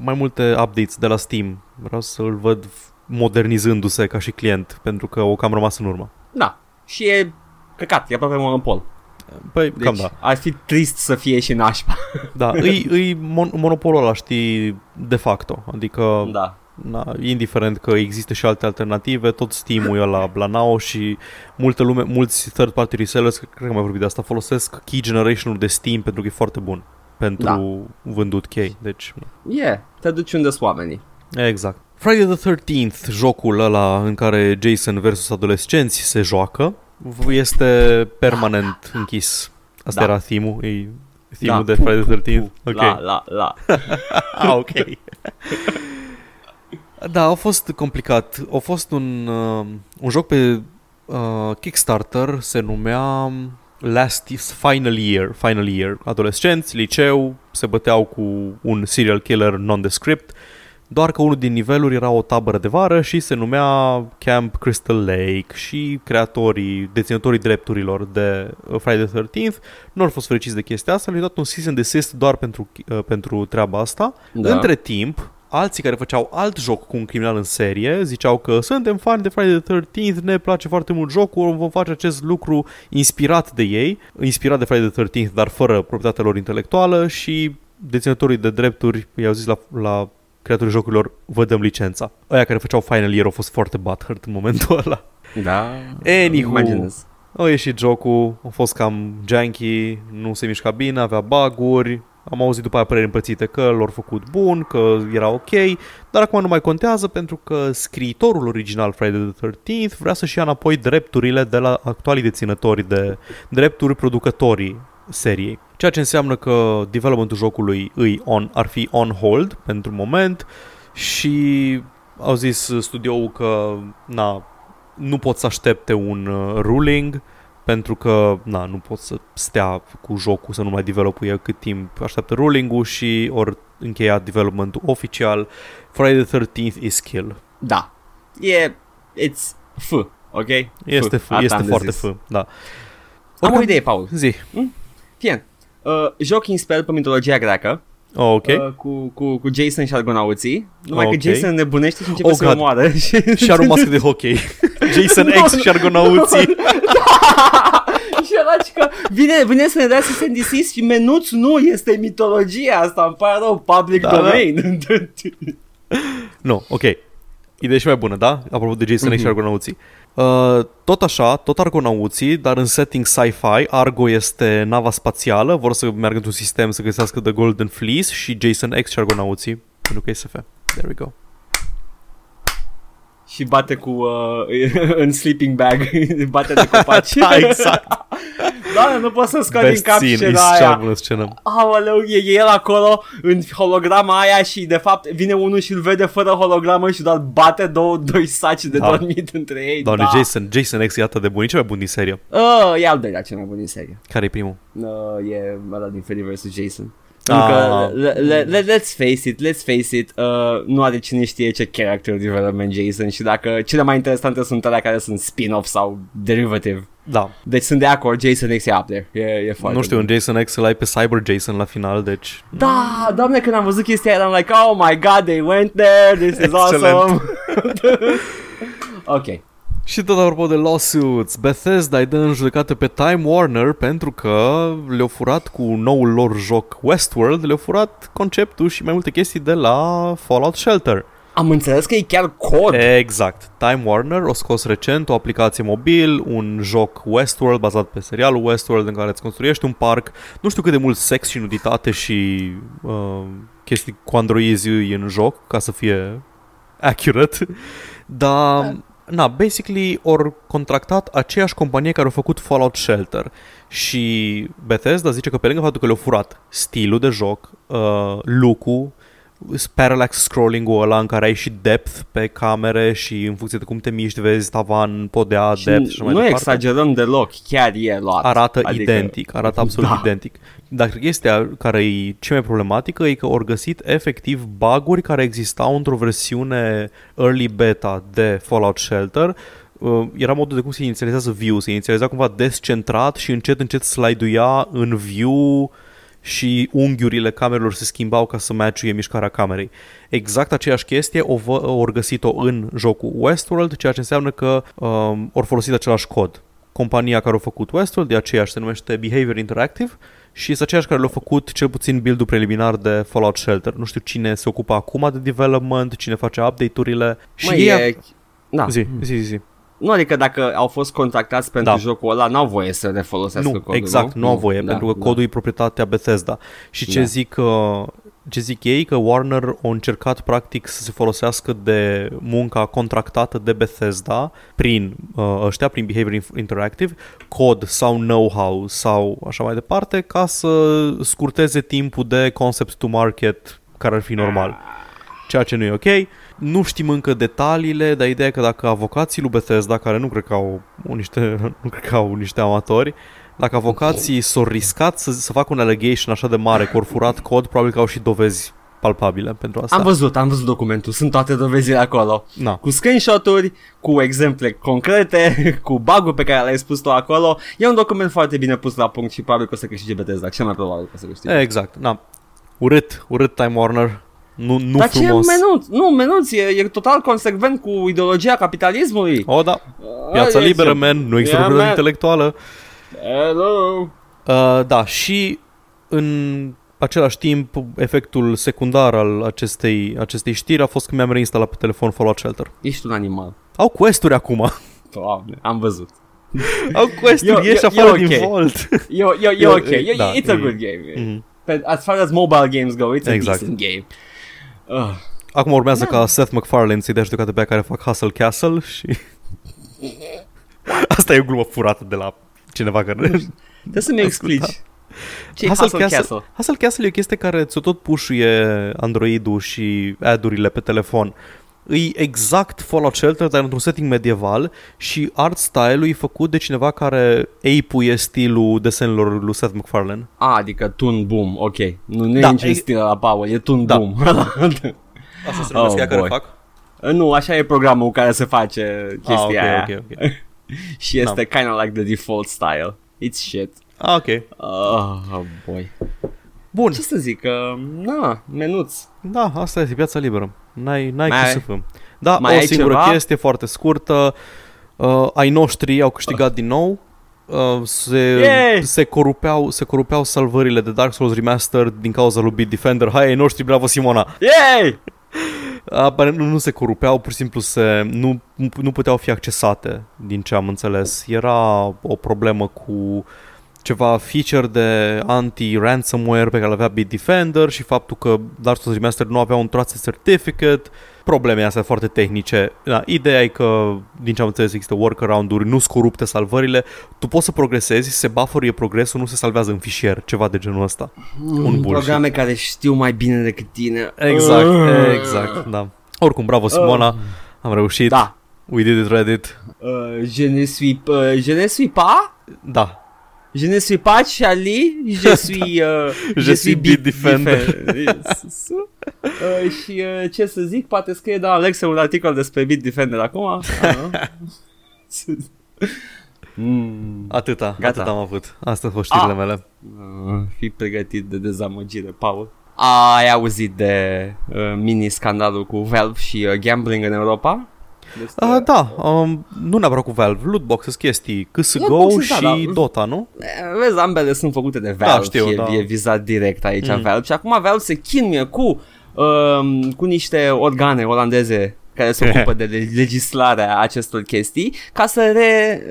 mai multe updates de la Steam. Vreau să-l văd modernizându-se ca și client, pentru că o cam rămas în urmă. Da. Și e căcat, e aproape monopol. Păi, Deci cam da. ar fi trist să fie și nașpa. *laughs* Da, îi, îi mon- monopolul ăla, știi, de facto. Adică Da. Na, indiferent că există și alte alternative, tot Steam-ul e la Blanao și multă lume, mulți third party resellers, cred că am mai vorbit de asta, folosesc key generation-ul de Steam pentru că e foarte bun pentru Da. vândut chei. Deci, Yeah, te duci unde sunt oamenii. exact. Friday the 13th, jocul ăla în care Jason versus adolescenți se joacă, este permanent închis. Asta Da. era theme-ul, e theme-ul Da. de Friday the 13th. Ok. La, la, la. *laughs* Ah, ok. da, a fost complicat. A fost un, uh, un joc pe uh, Kickstarter, se numea Last is Final Year, Final Year. Adolescenți, liceu, se băteau cu un serial killer nondescript, doar că unul din niveluri era o tabără de vară și se numea Camp Crystal Lake și creatorii, deținătorii drepturilor de uh, Friday the 13th nu au fost fericiți de chestia asta, le-au dat un cease and desist doar pentru, uh, pentru treaba asta. Da. Da. Între timp, alții care făceau alt joc cu un criminal în serie ziceau că suntem fani de Friday the 13th, ne place foarte mult jocul, vom face acest lucru inspirat de ei, inspirat de Friday the 13th, dar fără proprietatea lor intelectuală și deținătorii de drepturi i-au zis la, la creatorii jocurilor, vă dăm licența. Aia care făceau Final Year au fost foarte butthurt în momentul *laughs* ăla. Da. Anywho. Imaginez. Au ieșit jocul, a fost cam janky, nu se mișca bine, avea bug-uri, am auzit după aia păreri împărțite că l-au făcut bun, că era ok, dar acum nu mai contează pentru că scriitorul original Friday the 13th vrea să-și ia înapoi drepturile de la actualii deținători de drepturi producătorii seriei. Ceea ce înseamnă că developmentul jocului îi on, ar fi on hold pentru moment și au zis studioul că na, nu pot să aștepte un uh, ruling pentru că na, nu pot să stea cu jocul să nu mai developuie cât timp așteaptă ruling-ul și ori încheia developmentul oficial. Friday the 13th is kill. Da. E... It's F, ok? Este, f, Asta este am de foarte zis. f, da. Am Oricum- o idee, Paul. Zi. Fie. Uh, joc inspirat pe mitologia greacă Oh, ok. uh, cu, cu, cu Jason și argonauții Numai Ok. că Jason nebunește și începe Oh, să God. omoară și, *laughs* și are o mască de hockey. *laughs* Jason Nu, X nu. și argonauții. *laughs* și era și că vine, vine să ne dea să se desist și menuț nu este mitologia asta Îmi pare rău, public Da, da. domain Nu, ok. Ideea și mai bună, da? Apropo de Jason X și Mhm. argonauții. Uh, tot așa, tot argonauții, dar în setting sci-fi, Argo este nava spațială, vor să meargă într-un sistem să găsească The Golden Fleece și Jason X și argonauții, pentru că e SF. There we go. Și bate cu uh, *laughs* în sleeping bag *laughs* Bate de copaci *laughs* Da, exact. Doamne, nu pot să scot din Best cap scene, scena e cea aia bună scenă. Aoleu, e, e el acolo în holograma aia și de fapt vine unul și îl vede fără hologramă și doar bate două, doi saci de Da. dormit între ei. Doamne, da. Jason, Jason X e atât de bun, e cel mai bun din serie. Uh, e al doilea cel mai bun din serie. Care e primul? Uh, e ăla din Freddy vs. Jason. Ah. Pentru că, le, le, le, let's face it, let's face it, uh, nu are cine știe ce character development Jason și dacă cele mai interesante sunt alea care sunt spin-off sau derivative. Da, Deci sunt de acord, Jason X e up there. E, e foarte nu știu, bun. în Jason X să ai pe Cyber Jason la final, deci... Da, doamne, când am văzut chestia aia, eram like, oh my god, they went there, this is Excelent. awesome. *laughs* ok. Și tot apropo de lawsuits, Bethesda îi dă în judecată pe Time Warner pentru că le-au furat cu noul lor joc Westworld, le-au furat conceptul și mai multe chestii de la Fallout Shelter. Am înțeles că e chiar cod. Exact. Time Warner a scos recent o aplicație mobil, un joc Westworld bazat pe serialul Westworld în care îți construiești un parc. Nu știu cât de mult sex și nuditate și uh, chestii cu androizi e în joc ca să fie accurate. *laughs* Dar, na, basically ori contractat aceeași companie care a făcut Fallout Shelter și Bethesda zice că pe lângă faptul că le-au furat stilul de joc, uh, look-ul, parallax scrolling-ul ăla în care ai și depth pe camere și în funcție de cum te miști vezi tavan, podea, Și depth și așa mai nu departe. exagerăm deloc, chiar e luat. Arată Adică- identic, arată *laughs* absolut Da. identic. Dar chestia care e cea mai problematică e că au găsit efectiv buguri care existau într-o versiune early beta de Fallout Shelter. Uh, Era modul de cum se inițializează view, se inițializa cumva descentrat și încet încet slide-uia în view și unghiurile camerelor se schimbau ca să matchuie mișcarea camerei. Exact aceeași chestie o vă, ori găsit-o în jocul Westworld, ceea ce înseamnă că um, ori folosit același cod. Compania care a făcut Westworld e aceeași, se numește Behavior Interactive și este aceeași care l-a făcut cel puțin build-ul preliminar de Fallout Shelter. Nu știu cine se ocupă acum de development, cine face update-urile. Și Măi, ei... e... Da. Zi, zi, zi, zi. Nu, adică dacă au fost contractați pentru Da. jocul ăla, n-au voie să refolosească Nu, codul, exact, nu au voie, Da, pentru că da. codul e proprietatea Bethesda. Și ce Da. zic uh, ce zic ei, că Warner a încercat practic să se folosească de munca contractată de Bethesda prin uh, ăștia, prin Behavior Inf- Interactive, cod sau know-how sau așa mai departe, ca să scurteze timpul de concept to market care ar fi normal. Ceea ce nu e ok. Nu știm încă detaliile, dar ideea e că dacă avocații lui Bethesda, care nu cred că au niște, *laughs* nu cred că au niște amatori, dacă avocații s-au riscat să, să facă un allegation așa de mare că au furat cod, probabil că au și dovezi palpabile pentru asta. Am văzut, am văzut documentul, sunt toate dovezile acolo. Na. Cu screenshot-uri, cu exemple concrete, *laughs* cu bug pe care le-ai spus tu acolo. E un document foarte bine pus la punct și probabil că o să câștige Bethesda, cel mai probabil că o să câștige. Exact, na. Urât, urât Time Warner. Nu, nu Dar frumos. ce menuț? Nu, menuț, e, e total consecvent cu ideologia capitalismului. O, da. Piața Ah, liberă, e- man. Nu există Yeah, proprietate man. intelectuală. Hello. Uh, da, și în același timp, efectul secundar al acestei, acestei știri a fost că mi-am reinstalat pe telefon Fallout Shelter. Ești un animal. Au quest-uri acum. Doamne, am văzut. *laughs* Au quest-uri, Eu- ieși eu- afară eu din ok. Vault. E, e, e Eu- ok, e, da, it's a e- good game. Mhm. Pe- As far as mobile games go, it's a Exact. decent game. Uh. Acum urmează ca Seth MacFarlane să-i dea judecată pe aia care fac Hustle Castle și... *laughs* Asta e o glumă furată de la cineva care... Trebuie să mi explici. ce Hustle Hustle Castle, Castle? Hustle Castle e o chestie care ți-o tot pușuie Android-ul și ad-urile pe telefon. E exact Fallout Shelter, dar într-un setting medieval și art style-ul e făcut de cineva care ape stilul desenelor lui Seth MacFarlane. A, adică Toon Boom, ok. Nu, nu Da, e niciun e- stil la Paul, e Toon Da. Boom. *laughs* Asta se numesc ea care boy. fac? nu, așa e programul care se face chestia ah, aia. ok, ok, ok. *laughs* Și este kind of like the default style. It's shit. Ah, ok. Oh, boy. Bun. Ce să zic? Uh, na, menuț. Da, asta este piața liberă. N-ai, n-ai Mai ce ai- să fă. Da, mai o ai singură ceva? chestie foarte scurtă. Uh, ai noștri au câștigat din nou. Uh, se, Yay! se, corupeau, se corupeau salvările de Dark Souls Remastered din cauza lui Beat Defender. Hai, ai noștri, bravo Simona! Yay! *laughs* Aparent nu, nu se corupeau, pur și simplu se, nu, nu puteau fi accesate, din ce am înțeles. Era o problemă cu ceva feature de anti-ransomware pe care l-avea Bitdefender și faptul că Dark Souls Remastered nu avea un trusted certificate, probleme astea foarte tehnice. Da, ideea e că, din ce am înțeles, există workaround-uri, nu scorupte salvările, tu poți să progresezi, se buffer progresul, nu se salvează în fișier, ceva de genul ăsta. Un bullshit. Programe care știu mai bine decât tine. Exact, Uh. exact, da. Oricum, bravo Simona, am reușit. Da. We did it, Reddit. Uh, je ne suis, uh, je ne suis pas Da. Je ne suis pas Charlie, je suis, uh, Je suis Beat Defender. Yes. uh, și uh, ce să zic, poate scrie da Alexa un articol despre Beat Defender *laughs* acum. Ah, nu? Mm. Atâta, Gata. atât am avut. Astea au fost știrile Ah. mele. Uh, fi pregătit de dezamăgire, Paul. Ai auzit de uh, mini-scandalul cu Valve și uh, gambling în Europa? Despre... Uh, da, um, nu neapărat cu Valve, lootboxes, chestii, CSGO Lootboxes, da, și da. Dota, nu? Eh, Vezi, ambele sunt făcute de Valve, Da, știu, e, da. e vizat direct aici Mm. mm. Valve și acum Valve se chinuie cu, um, cu niște organe olandeze care se *laughs* ocupă de le- legislarea acestor chestii ca să re,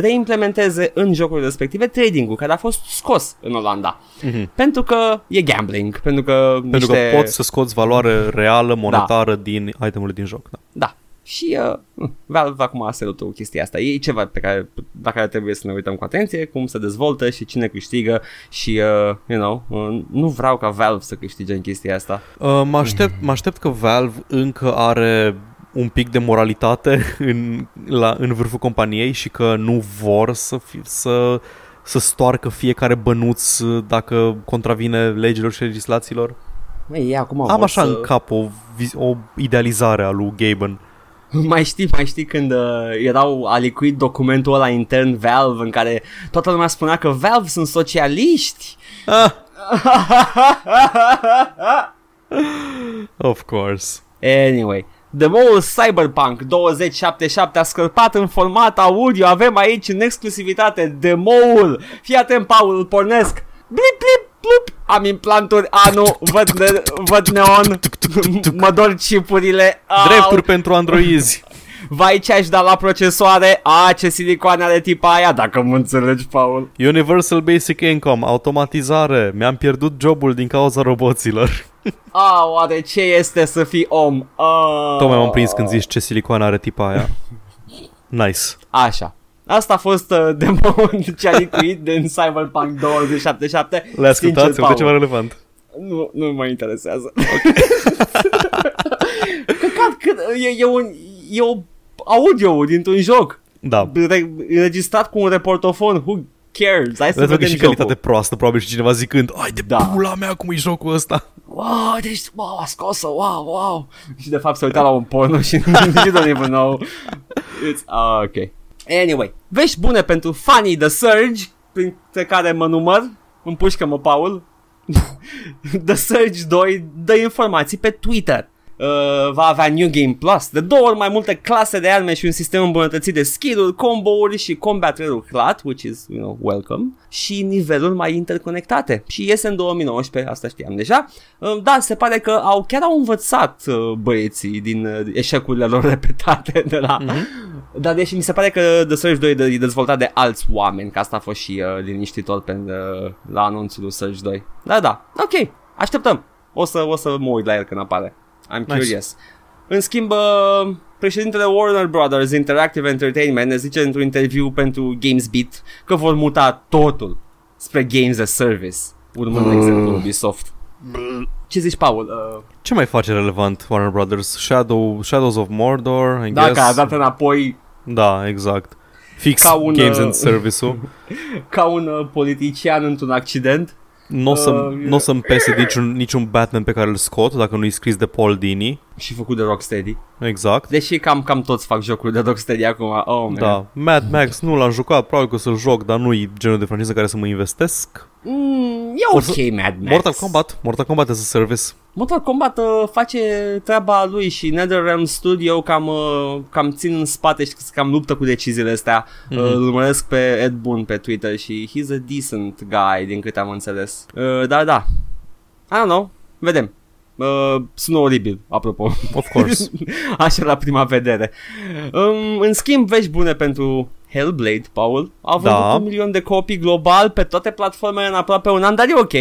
reimplementeze în jocurile respective trading-ul care a fost scos în Olanda. Mhm. Pentru că e gambling, pentru că Pentru niște... că poți să scoți valoare reală, monetară din itemurile din joc. Da. Da. Și uh, Valve acum a sărutat cu chestia asta. E ceva pe care, la care trebuie să ne uităm cu atenție, cum se dezvoltă și cine câștigă și, uh, you know, uh, nu vreau ca Valve să câștige în chestia asta. Uh, mă, aștept, mă aștept că Valve încă are un pic de moralitate *laughs* în, la, în vârful companiei și că nu vor să, fi, să, să stoarcă fiecare bănuț uh, dacă contravine legilor și legislațiilor. Măi, ei acum Am vor așa să... în cap o, viz- o idealizare a lui Gaben. *laughs* Mai știi, mai știi când uh, erau a licuit documentul ăla intern Valve în care toată lumea spunea că Valve sunt socialiști. Ah, of course. Anyway, The Mole Cyberpunk 2077 a scăpat în format audio. Avem aici în exclusivitate The Mole. Fii atent, Paul, îl pornesc. Blip, blip, blup. Am implanturi, a nu, văd, ne- văd neon, mă dor chipurile. Au. Drepturi pentru androizi. *laughs* Vai ce aș da la procesoare, a, ce silicoane are tipa aia, dacă mă înțelegi, Paul. Universal Basic Income, automatizare. Mi-am pierdut jobul din cauza roboților. *laughs* A, oare ce este să fii om? A, Tocmai m-am prins când zici ce silicoană are tipa aia. *laughs* Nice. Așa. Asta a fost uh, *laughs* demon ce a licuit din Cyberpunk 2077. Le ascultați? Sincer, Uite ceva Paul, relevant. Nu, nu mă interesează. *laughs* Căcat, cât, e, e, un, e o audio dintr-un joc Da. re- înregistrat cu un reportofon. Who cares? Hai să Vezi că vedem și jocul. calitate proastă, probabil și cineva zicând Ai de Da. pula mea cum e jocul ăsta Wow, deci, wow, a scos-o, wow, wow. Și de fapt se uita la un porno și you don't even know. It's, ah, ok. Anyway, vești bune pentru fanii de Surge, printre care mă număr, împușcă-mă, Paul. *laughs* The Surge 2 dă informații pe Twitter. Uh, va avea New Game Plus, de două ori mai multe clase de arme și un sistem îmbunătățit de skill-uri, combo-uri și combat hlat, which is, you know, welcome, și niveluri mai interconectate. Și iese în 2019, asta știam deja. Uh, da, se pare că au chiar au învățat uh, băieții din uh, eșecurile lor *laughs* repetate de la... Mm-hmm. Dar deși mi se pare că The Surge 2 e dezvoltat de alți oameni, că asta a fost și uh, liniștitor pe, uh, la anunțul lui Surge 2. Da, da, ok, așteptăm. O să, o să mă uit la el când apare. I'm Nice. curious. În schimb, uh, președintele Warner Brothers Interactive Entertainment ne zice într-un interviu pentru GamesBeat că vor muta totul spre Games as Service, urmând mm. exemplul Ubisoft. Ce zici, Paul? Uh, Ce mai face relevant Warner Brothers? Shadow, Shadows of Mordor, I dacă guess. a dat înapoi Da, exact. Fix Ca un, Games uh, and Service-ul. *laughs* ca un uh, politician într-un accident. Nu o să, Uh, n-o să-mi pese niciun, niciun Batman pe care îl scot dacă nu-i scris de Paul Dini. Și făcut de Rocksteady. Exact. Deși cam, cam toți fac jocuri de Rocksteady acum. Oh, man. Da, Mad Max nu l-am jucat, probabil că o să-l joc, dar nu-i genul de franciză care să mă investesc. Mm, e O să- ok, Mad Max. Mortal Kombat, Mortal Kombat as a service. Mortal Kombat uh, face treaba lui și NetherRealm Studio cam, uh, cam țin în spate și cam luptă cu deciziile astea. Mm-hmm. Uh, îl urmăresc pe Ed Boon pe Twitter și he's a decent guy din câte am înțeles. Uh, dar da, I don't know, vedem. Uh, sună oribil, apropo. Of course. *laughs* Așa la prima vedere. Um, în schimb, vești bune pentru Hellblade, Paul. A vândut Da. un milion de copii global pe toate platformele în aproape un an, dar e ok.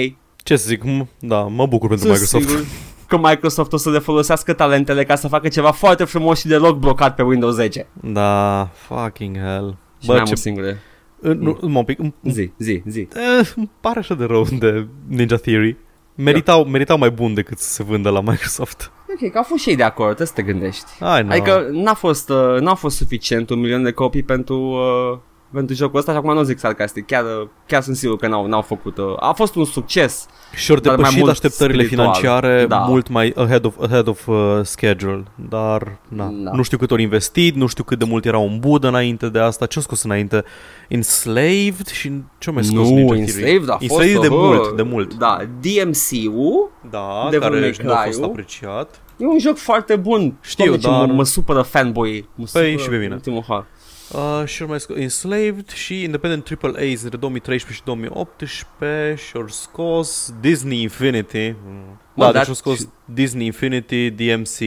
Ce să zic, m- da, mă bucur pentru Sunt Microsoft. sigur *laughs* că Microsoft o să le folosească talentele ca să facă ceva foarte frumos și deloc blocat pe Windows 10. Da, fucking hell. Și Bă, mai ce... mult singure. Uh, Nu, mă un pic, îmi, Zi, zi, zi. uh, îmi pare așa de rău de Ninja Theory. Meritau, meritau mai bun decât să se vândă la Microsoft. Ok, că au fost și ei de acord, trebuie să te gândești. I know. Adică n-a fost, uh, n-a fost suficient un milion de copii pentru uh, pentru jocul ăsta și acum nu zic sarcastic, chiar, chiar sunt sigur că n-au, n-au făcut, uh, a fost un succes. Și-au Dar mai depășit mult așteptările spiritual. financiare Da. mult mai ahead of, ahead of uh, schedule. Dar na, Da. nu știu cât ori investit, nu știu cât de mult era un budă înainte de asta. Ce-au scos înainte? Enslaved și ce-au mai scos Nu, Ninja Enslaved a fost Enslaved de uh, mult, de mult. Da, DMC-ul Da, Devil care May nu a fost Cry-ul. apreciat. e un joc foarte bun. Știu, Doamne, ce dar- mă, mă supără fanboy. Mă Păi, supără și pe mine. ultimul har. Uh, și mai scos Enslaved și Independent Triple A's de 2013 și 2018 și-au scos Disney Infinity. Mm. Mă, Da, dar- deci au scos Disney Infinity, DMC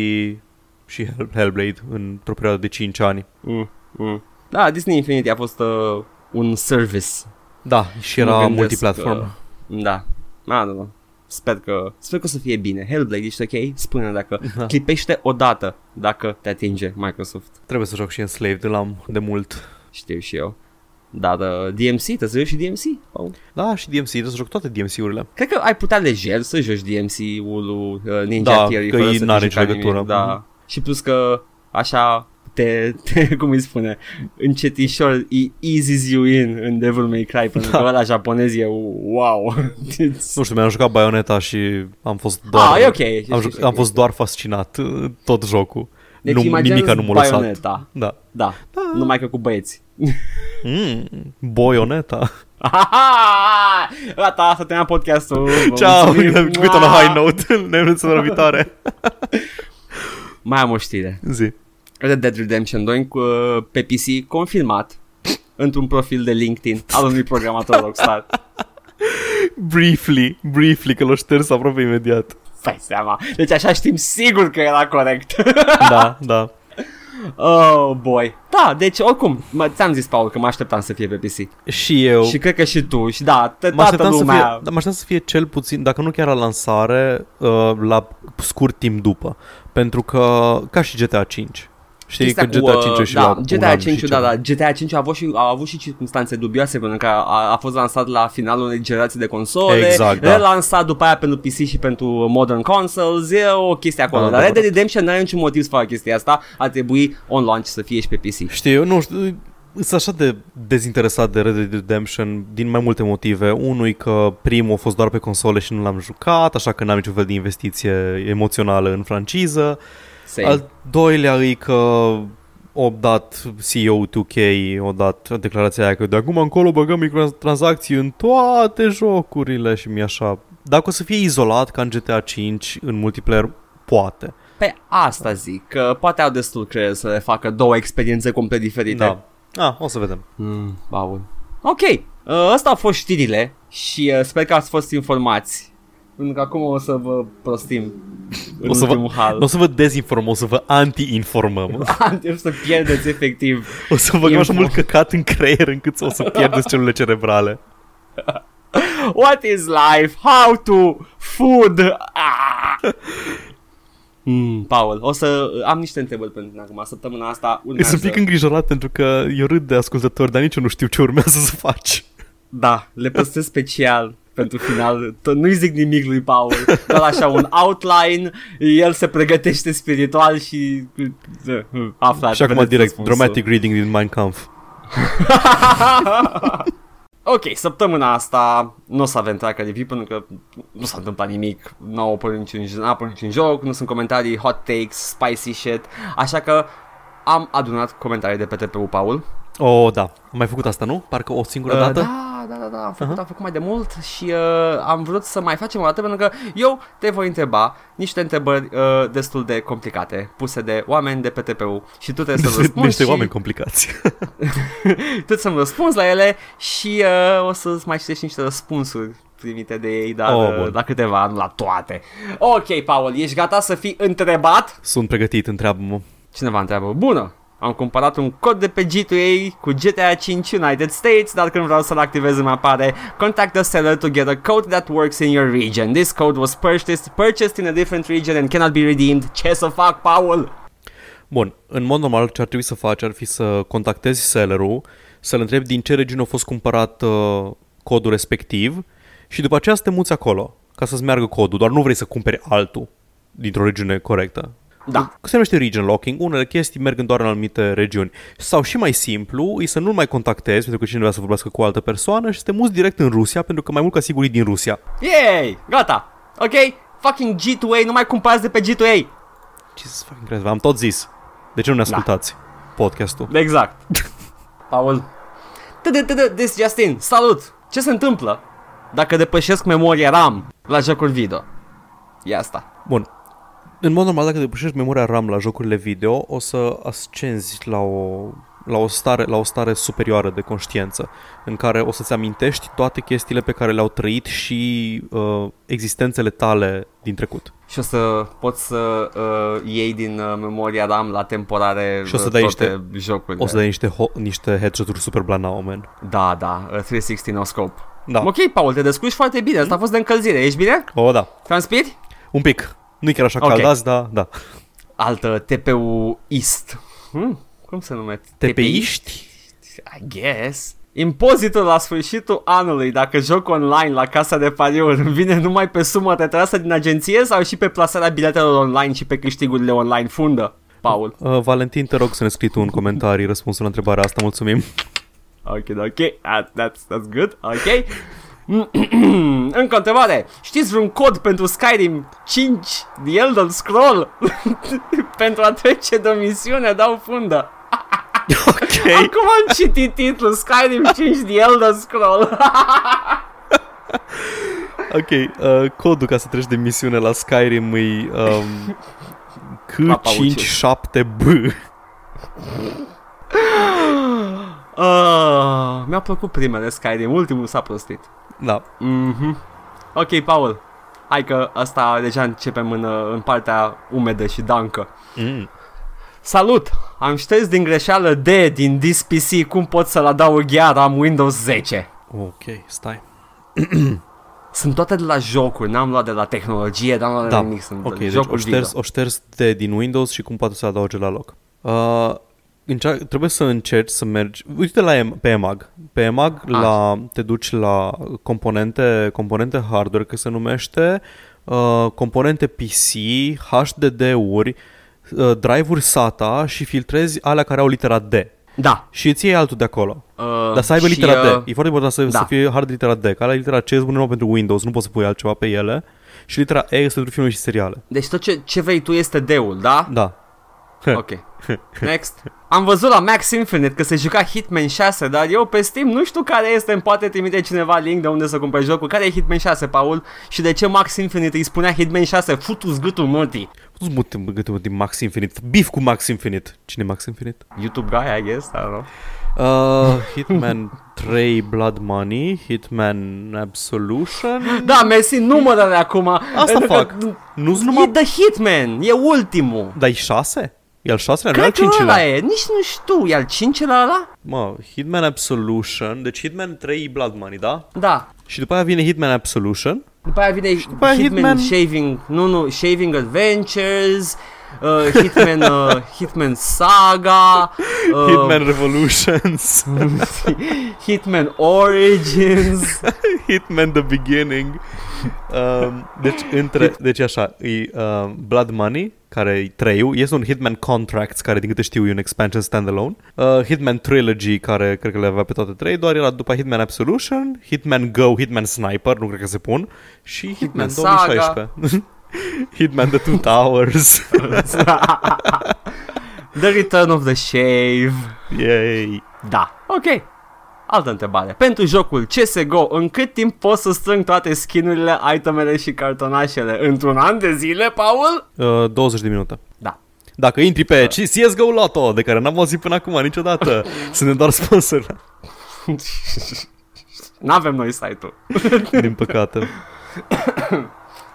și Hell- Hellblade într-o perioadă de 5 ani. Mm, mm. Da, Disney Infinity a fost uh, un service. Da, și Mă era gândesc multiplatform. că- Da. Da, da, da. Sper că, sper că o să fie bine. Hellblade, ești ok? Spune dacă Da. *laughs* clipește odată dacă te atinge Microsoft. Trebuie să joc și Enslaved, îl am de mult. Știu și eu. Dar uh, DMC, trebuie să joci și DMC? Paul? Da, și DMC, trebuie să joc toate DMC-urile. Cred că ai putea lejer să joci DMC-ul lui uh, Ninja Da, Theory că fără ei să n-are fi nicio jucat legătură. nimic. Da. Și plus că așa te, te *laughs* cum îi spune, încetișor, e eases you in în Devil May Cry, pentru Da. că ăla japonez e wow. *laughs* Nu știu, mi-am jucat Bayonetta și am fost doar... ah, e ok. e- Am, e- juc- e- am fost doar fascinat uh, tot jocul. Deci nu, imaginează nimica nu m-a lăsat. Bayonetta. Da. Da, numai că cu băieți. *laughs* Mm, Bayonetta. Gata, să terminăm podcastul. Vă Ciao, mulțumim. quit on a high note. Ne vedem săptămâna viitoare. Mai am o știre. Zi. Red Dead Redemption 2 cu, uh, pe PC confirmat într-un profil de LinkedIn al unui programator Rockstar. *laughs* Briefly, briefly, că l-o șters aproape imediat. Stai seama. Deci așa știm sigur că era corect. *laughs* Da, da. oh, boy. Da, deci oricum, mă, ți-am zis, Paul, că mă așteptam să fie pe PC. Și eu. Și cred că și tu. Și da, t- Mă toată așteptam, să fie, lumea... da, mă așteptam să fie cel puțin, dacă nu chiar la lansare, uh, la scurt timp după. Pentru că, ca și GTA 5. Știi că Chestia GTA cu, 5 uh, și da, la un GTA an 5 și da, ceva. da, GTA 5 a avut, și, a avut și circunstanțe dubioase pentru că a, a fost lansat la finalul unei generații de console, Exact, da. relansat după aia pentru PC și pentru modern consoles, e o chestie acolo. Da, Dar Red Dead adevărat. Redemption nu are niciun motiv să facă chestia asta, ar trebui on launch să fie și pe PC. Știu, nu știu, sunt așa de dezinteresat de Red Dead Redemption din mai multe motive. Unul e că primul a fost doar pe console și nu l-am jucat, așa că n-am niciun fel de investiție emoțională în franciză. Same. Al doilea e că o dat CEO 2K, o dat declarația aia că de acum încolo băgăm microtransacții în toate jocurile și mi așa. Dacă o să fie izolat ca în GTA 5 în multiplayer, poate. Pe asta zic, că poate au destul creier să le facă două experiențe complet diferite. Da. Ah, o să vedem. Mm, Paul. Ok, uh, asta au fost știrile și uh, sper că ați fost informați. Pentru că acum o să vă prostim în O să vă- ultimul hal. Nu o să vă dezinformăm, o să vă anti-informăm. *laughs* Trebuie să pierdeți efectiv. O să vă băgăm așa Info. mult căcat în creier încât o să pierdeți celulele cerebrale. *laughs* What is life? How to? Food? Ah! Mm, Paul, o să am niște întrebări pentru tine acum. Săptămâna asta urmează... Sunt un pic îngrijorat pentru că eu râd de ascultători, dar nici eu nu știu ce urmează să faci. Da, le păstrez special pentru final. Tot nu-i zic nimic lui Paul, doar așa un outline, el se pregătește spiritual și aflați. și acum vedeți direct, răspunsul. dramatic reading din Mein Kampf. *laughs* ok, săptămâna asta nu o să avem track review pentru că nu s-a întâmplat nimic, nu au apărut niciun, n-a apărut niciun joc, nu sunt comentarii, hot takes, spicy shit, așa că am adunat comentarii de pe TPU Paul. Oh, da. Am mai făcut asta, nu? Parcă o singură Uh, dată? Da, da, da, da, am făcut, am făcut mai de mult și uh, am vrut să mai facem o dată pentru că eu te voi întreba niște întrebări uh, destul de complicate puse de oameni de pe TPU și tu trebuie să Niște, răspunzi niște și oameni complicați. *laughs* tu trebuie să-mi răspunzi la ele și uh, o să-ți mai citești niște răspunsuri primite de ei, dar Oh, oh, bun. la câteva, nu la toate. Ok, Paul, ești gata să fii întrebat? Sunt pregătit, întreabă-mă. Cineva întreabă, bună, am cumpărat un cod de pe G2A cu GTA 5 United States, dar când vreau să-l activez îmi apare Contact the seller to get a code that works in your region. This code was purchased, purchased in a different region and cannot be redeemed. Ce să fac, Paul? Bun, în mod normal ce ar trebui să faci ar fi să contactezi sellerul, să-l întrebi din ce regiune a fost cumpărat uh, codul respectiv și după aceea să te muți acolo ca să-ți meargă codul, doar nu vrei să cumperi altul dintr-o regiune corectă. Da. Se numește region locking, unele chestii merg doar în anumite regiuni. Sau și mai simplu, e să nu mai contactezi pentru că cineva vrea să vorbească cu o altă persoană și să te muți direct în Rusia pentru că mai mult ca sigur e din Rusia. Yay! Gata! Ok? Fucking G2A, nu mai cumpărați de pe G2A! Jesus fucking Christ, am tot zis. De ce nu ne ascultați podcastul? Exact. *laughs* Paul. Tădă, this Justin, salut! Ce se întâmplă dacă depășesc memoria RAM la jocul video? E asta. Bun. În mod normal, dacă depășești memoria RAM la jocurile video, o să ascenzi la o, la o, stare, la o stare superioară de conștiință, în care o să-ți amintești toate chestiile pe care le-au trăit și uh, existențele tale din trecut. Și o să poți să uh, iei din uh, memoria RAM la temporare Și o să uh, dai toate niște- jocurile. O să dai niște, ho- niște headshot-uri super blanau, man. Da, da, uh, 360 no scope. Da. Ok, Paul, te descurci foarte bine. Asta a fost de încălzire. Ești bine? O, da. Transpiri? Un pic. Nu e chiar așa Ok. cald azi, dar da. Altă TPU East. Hmm? Cum se numește? TPiști? I guess. Impozitul la sfârșitul anului, dacă joc online la casa de pariuri, îmi vine numai pe sumă retrasă din agenție sau și pe plasarea biletelor online și pe câștigurile online fundă? Paul. Uh, Valentin, te rog să ne scrii tu în comentarii răspunsul la întrebarea asta, mulțumim. Ok, ok, that, that's, that's good, ok. *clears throat* Încă o întrebare. Știți vreun cod pentru Skyrim 5 The Elder Scroll? *laughs* pentru a trece de o misiune, dau fundă. *laughs* Ok. Acum am citit titlul Skyrim 5 The Elder Scroll. *laughs* Ok, uh, codul ca să treci de misiune la Skyrim e um, K57B. uh, mi-a plăcut primele Skyrim, ultimul s-a prostit. Da. Mhm. Ok, Paul. Hai că asta deja începem în, uh, în partea umedă și dancă. Mm. Salut! Am șters din greșeală D din this PC, cum pot să-l adaug iar, am Windows 10. Ok, stai. *clears throat* Sunt toate de la jocuri, n-am luat de la tehnologie, n-am luat de Da, la nimic, sunt ok, de deci jocuri o șters, video. o șters de din Windows și cum poate să adauge la loc. Uh, încearcă, trebuie să încerci să mergi, uite la em, pe EMAG. Pe EMAG la, te duci la componente, componente hardware, că se numește, uh, componente PC, HDD-uri, uh, drive-uri SATA și filtrezi alea care au litera D. Da. Și îți iei altul de acolo. Uh, Dar să aibă și, litera D. uh, E foarte important să, da. să fie hard litera D. Ca la litera C e bună numai pentru Windows, nu poți să pui altceva pe ele. Și litera E este pentru filme și seriale. Deci tot ce, ce vrei tu este D-ul, da? Da. Ok. *laughs* Next. Am văzut la Max Infinite că se juca Hitman 6, dar eu pe Steam nu știu care este, îmi poate trimite cineva link de unde să cumperi jocul. Care e Hitman 6, Paul? Și de ce Max Infinite îi spunea Hitman 6? Futu-ți gâtul mătii. Puteți mute gâtul din Max Infinite. Beef cu Max Infinite. Cine e Max Infinite? YouTube guy, I guess, I don't know. Uh, Hitman *laughs* 3 Blood Money, Hitman Absolution. Da, mersi, numărele acum. Asta Pentru fac. că- Nu-s E numai... The Hitman, e ultimul. Dar e 6? E al 6-lea, nu e al Cred că 5-lea. ăla e, nici nu știu, e al cincelea ăla? Mă, Hitman Absolution. Deci Hitman 3 e Blood Money, da? Da. Și după aia vine Hitman Absolution. După aia vine după aia Hitman, Hitman- Shaving, nu, nu, Shaving Adventures, uh, Hitman, uh, Hitman Saga, *laughs* uh, Hitman Revolutions. *laughs* Hitman Origins. *laughs* Hitman The Beginning. Um, deci, între, deci așa, e um, Blood Money, care e 3 este un Hitman Contracts, care din câte știu e un expansion standalone, uh, Hitman Trilogy, care cred că le avea pe toate trei, doar era după Hitman Absolution, Hitman Go, Hitman Sniper, nu cred că se pun, și Hitman, Hitman Saga. 2016. *laughs* Hitman The Two Towers. *laughs* The Return of the Shave. Yay. Da, ok. Altă întrebare. Pentru jocul CSGO, în cât timp pot să strâng toate skinurile, itemele și cartonașele? Într-un an de zile, Paul? Uh, 20 de minute. Da. Dacă intri pe CSGO Lotto, de care n-am auzit până acum niciodată, *laughs* suntem doar sponsor, N-avem noi site-ul. din păcate. *coughs*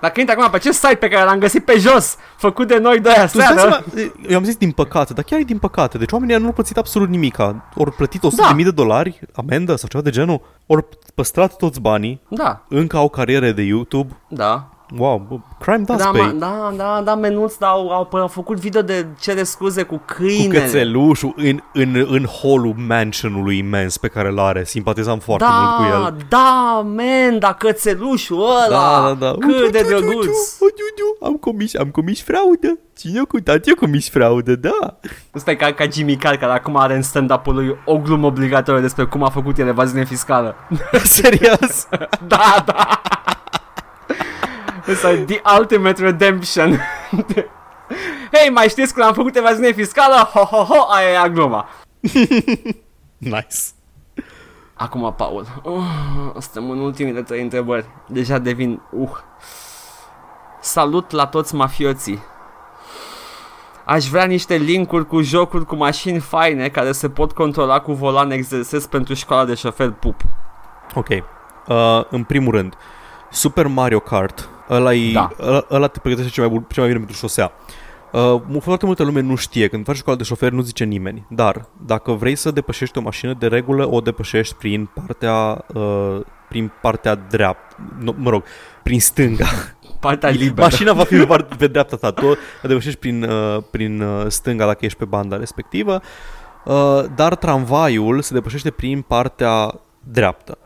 Dacă intri acum pe acest site pe care l-am găsit pe jos, făcut de noi doi Tu îți dai aseară, seama, eu am zis din păcate, dar chiar e din păcate. Deci oamenii nu au plătit absolut nimic. Ori plătit 100 Da. de mii de dolari, amendă sau ceva de genul. Ori păstrat toți banii, da, încă au cariere de YouTube, da, Wow, bă, crime does Da, pay. ma, da, da, da, menuți, dar au, au, au făcut video de cere scuze cu cu câinele. cățelușul în, în, în hallul mansionului imens pe care îl are. Simpatizam foarte mult cu Da, el. da, man, da, cățelușul ăla, Da, da, da. cât de Uiu, uiu, drăguț. uiu, uiu, uiu, Am comis, am comis fraudă. Cine cu tati a comis fraudă, da. Ăsta e ca, ca Jimmy Carr, care acum are în stand-up-ul lui o glumă obligatorie despre cum a făcut el evaziune fiscală. *laughs* Serios? *laughs* da, da. Ăsta e the ultimate redemption. *laughs* Hei, mai știți când am făcut evaziune fiscală? Ho, ho, ho, aia e gluma. *laughs* nice. Acum, Paul, uh, suntem în ultimile trei întrebări. Deja devin, uh. Salut la toți mafioții. Aș vrea niște linkuri cu jocuri cu mașini faine care se pot controla cu volan exersez pentru școala de șofer pup. Ok. Uh, în primul rând, Super Mario Kart, ăla, e, Da. ăla, ăla te pregătește cel mai, bun, cel mai bine pentru șosea. Uh, mu- foarte multă lume nu știe, când faci școală de șofer nu zice nimeni, dar dacă vrei să depășești o mașină, de regulă o depășești prin partea, uh, prin partea dreaptă, nu, mă rog, prin stânga. Partea *laughs* liberă. Mașina va fi pe, part- pe dreapta ta, tu o depășești prin, uh, prin uh, stânga dacă ești pe banda respectivă, uh, dar tramvaiul se depășește prin partea dreaptă.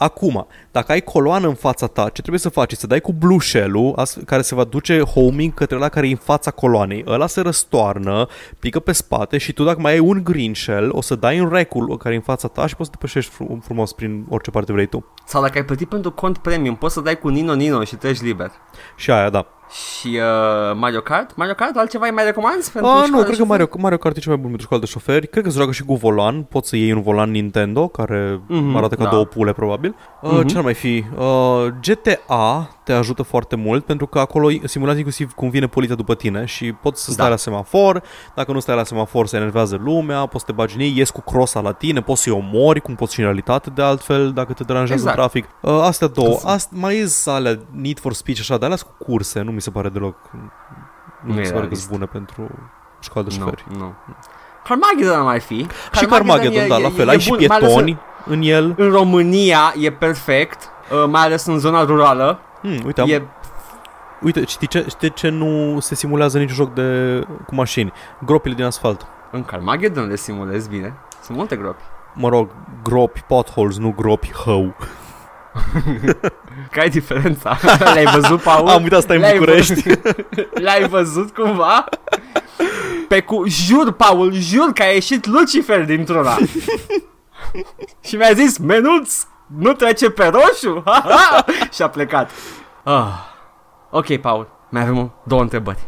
Na. Acum, dacă ai coloană în fața ta, ce trebuie să faci? Să dai cu blue shell-ul as- care se va duce homing către la care e în fața coloanei. Ăla se răstoarnă, pică pe spate și tu dacă mai ai un green shell, o să dai în recul care e în fața ta și poți să te depășești fru- frumos prin orice parte vrei tu. Sau dacă ai plătit pentru cont premium, poți să dai cu Nino Nino și treci liber. Și aia, da. Și uh, Mario Kart? Mario Kart, altceva îi mai recomanzi? Pentru A, școala nu, de cred că șofer? Mario, Mario Kart e cel mai bun pentru școală de șoferi. Cred că se joacă și cu volan. Poți să iei un volan Nintendo, care Mhm, arată ca da. două pule, probabil. Uh, Mhm. Ce ar mai fi? Uh, GTA te ajută foarte mult, pentru că acolo simulează inclusiv cum vine poliția după tine și poți să stai Da. la semafor. Dacă nu stai la semafor, se enervează lumea, poți să te bagi în ei, ies cu crosa la tine, poți să-i omori, cum poți și în realitate, de altfel, dacă te deranjează Exact. în trafic. Uh, astea două. Ast- mai e alea Need for Speech, așa, dar alea sunt cu curse, nu mi se pare deloc... Nu, Nu mi e se pare că realist. sunt bune pentru școală de Nu, șoferi. nu. Carmageddon ar mai fi. Și Carmageddon, da, la fel. Ai și bun, mai ales pietoni în el. În România e perfect, uh, mai ales în zona rurală. Hmm, uite, am, E uite știi, ce, știi de ce nu se simulează niciun joc de, cu mașini? Gropile din asfalt. în Carmageddon le simulezi bine. Sunt multe gropi. Mă rog, gropi, potholes, nu gropi, hău. *laughs* Care e diferența? *laughs* Le-ai văzut, Paul? Am uitat, stai în Le-ai București. văzut? Le-ai văzut cumva? Pe cu... Jur, Paul, jur că a ieșit Lucifer dintr-una. *laughs* și mi-a zis, menuț, nu trece pe roșu? *laughs* și a plecat. Ah. Ok, Paul, mai avem o- două întrebări.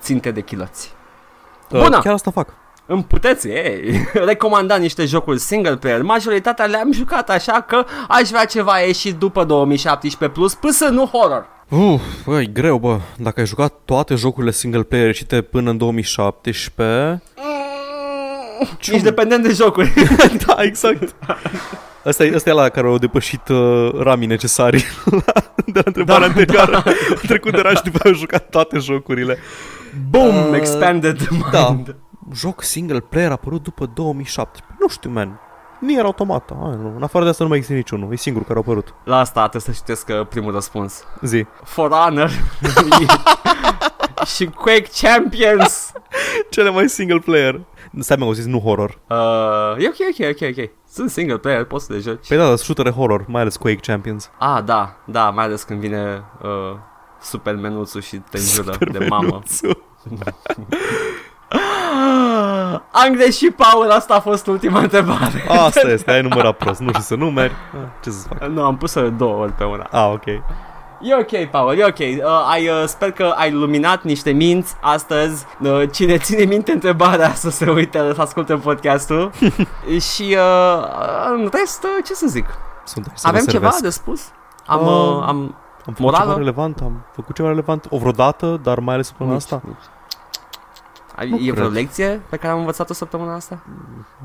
Ținte de chiloți. Bună! Uh, chiar asta fac. Îmi puteți, ei, *laughs* recomanda niște jocuri single player. Majoritatea le-am jucat așa că aș vrea ceva ieșit după 2017 plus, până nu horror. Uf, bă, e greu, bă. Dacă ai jucat toate jocurile single player ieșite până în 2017... Ești dependent de jocuri. *laughs* da, exact. Asta e, asta e la care au depășit uh, ramii necesari *laughs* de la întrebarea Da, anterioară. *laughs* Au trecut de ram și după aia au jucat toate jocurile. Boom, Uh, expanded da. mind. Joc single player a apărut după 2017. Nu știu, man. Nier Automata. Ai, nu. În afară de asta nu mai există niciunul. E singurul care a apărut. La asta trebuie să citesc uh, primul răspuns. Zi. For Honor *laughs* și Quake Champions. Cele mai single player. Stai mă, au zis nu horror. Uh, e ok, ok, ok, ok. Sunt single player, poți să le joci. Păi da, dar shootere horror, mai ales Quake Champions. Ah, da, da, mai ales când vine uh, Supermenuțul și te înjură de mamă. *laughs* Am greșit, Paul, asta a fost ultima întrebare. Asta este, ai numărat prost, nu știu să numeri. Ah, Ce să fac? Nu, am pus-o de două ori pe una. Ah, ok. E ok, Paul, e ok. Uh, ai, uh, sper că ai luminat niște minți astăzi. Uh, cine *laughs* ține minte întrebarea să se uite, să asculte podcastul. *laughs* și uh, în rest, uh, ce să zic? Sunt aici să Avem vă ceva servesc. de spus? Am, Uh, uh, am Am făcut morală? ceva relevant, am făcut ceva relevant o vreodată, dar mai ales până Nici, asta. nici. Ai, Nu e vreo cred. lecție pe care am învățat-o săptămâna asta?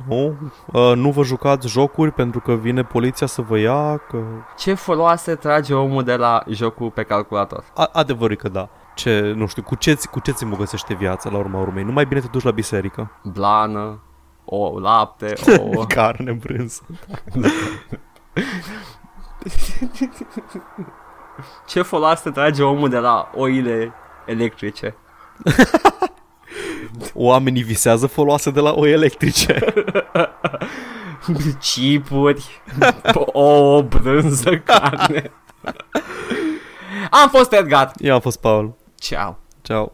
Nu, uh, nu vă jucați jocuri pentru că vine poliția să vă ia, că... Ce foloase trage omul de la jocul pe calculator? A- adevărul e că da. Ce, nu știu, cu ce, cu ce ți îmbogățește viața la urma urmei? Nu mai bine te duci la biserică. Blană, o lapte, o... *laughs* Carne, brânză. Ce foloase trage omul de la oile electrice? *laughs* Oamenii visează foloase de la oi electrice. *laughs* Chipuri, *laughs* ouă, brânză, carne. *laughs* Am fost Edgar. Eu am fost Paul. Ciao. Ciao.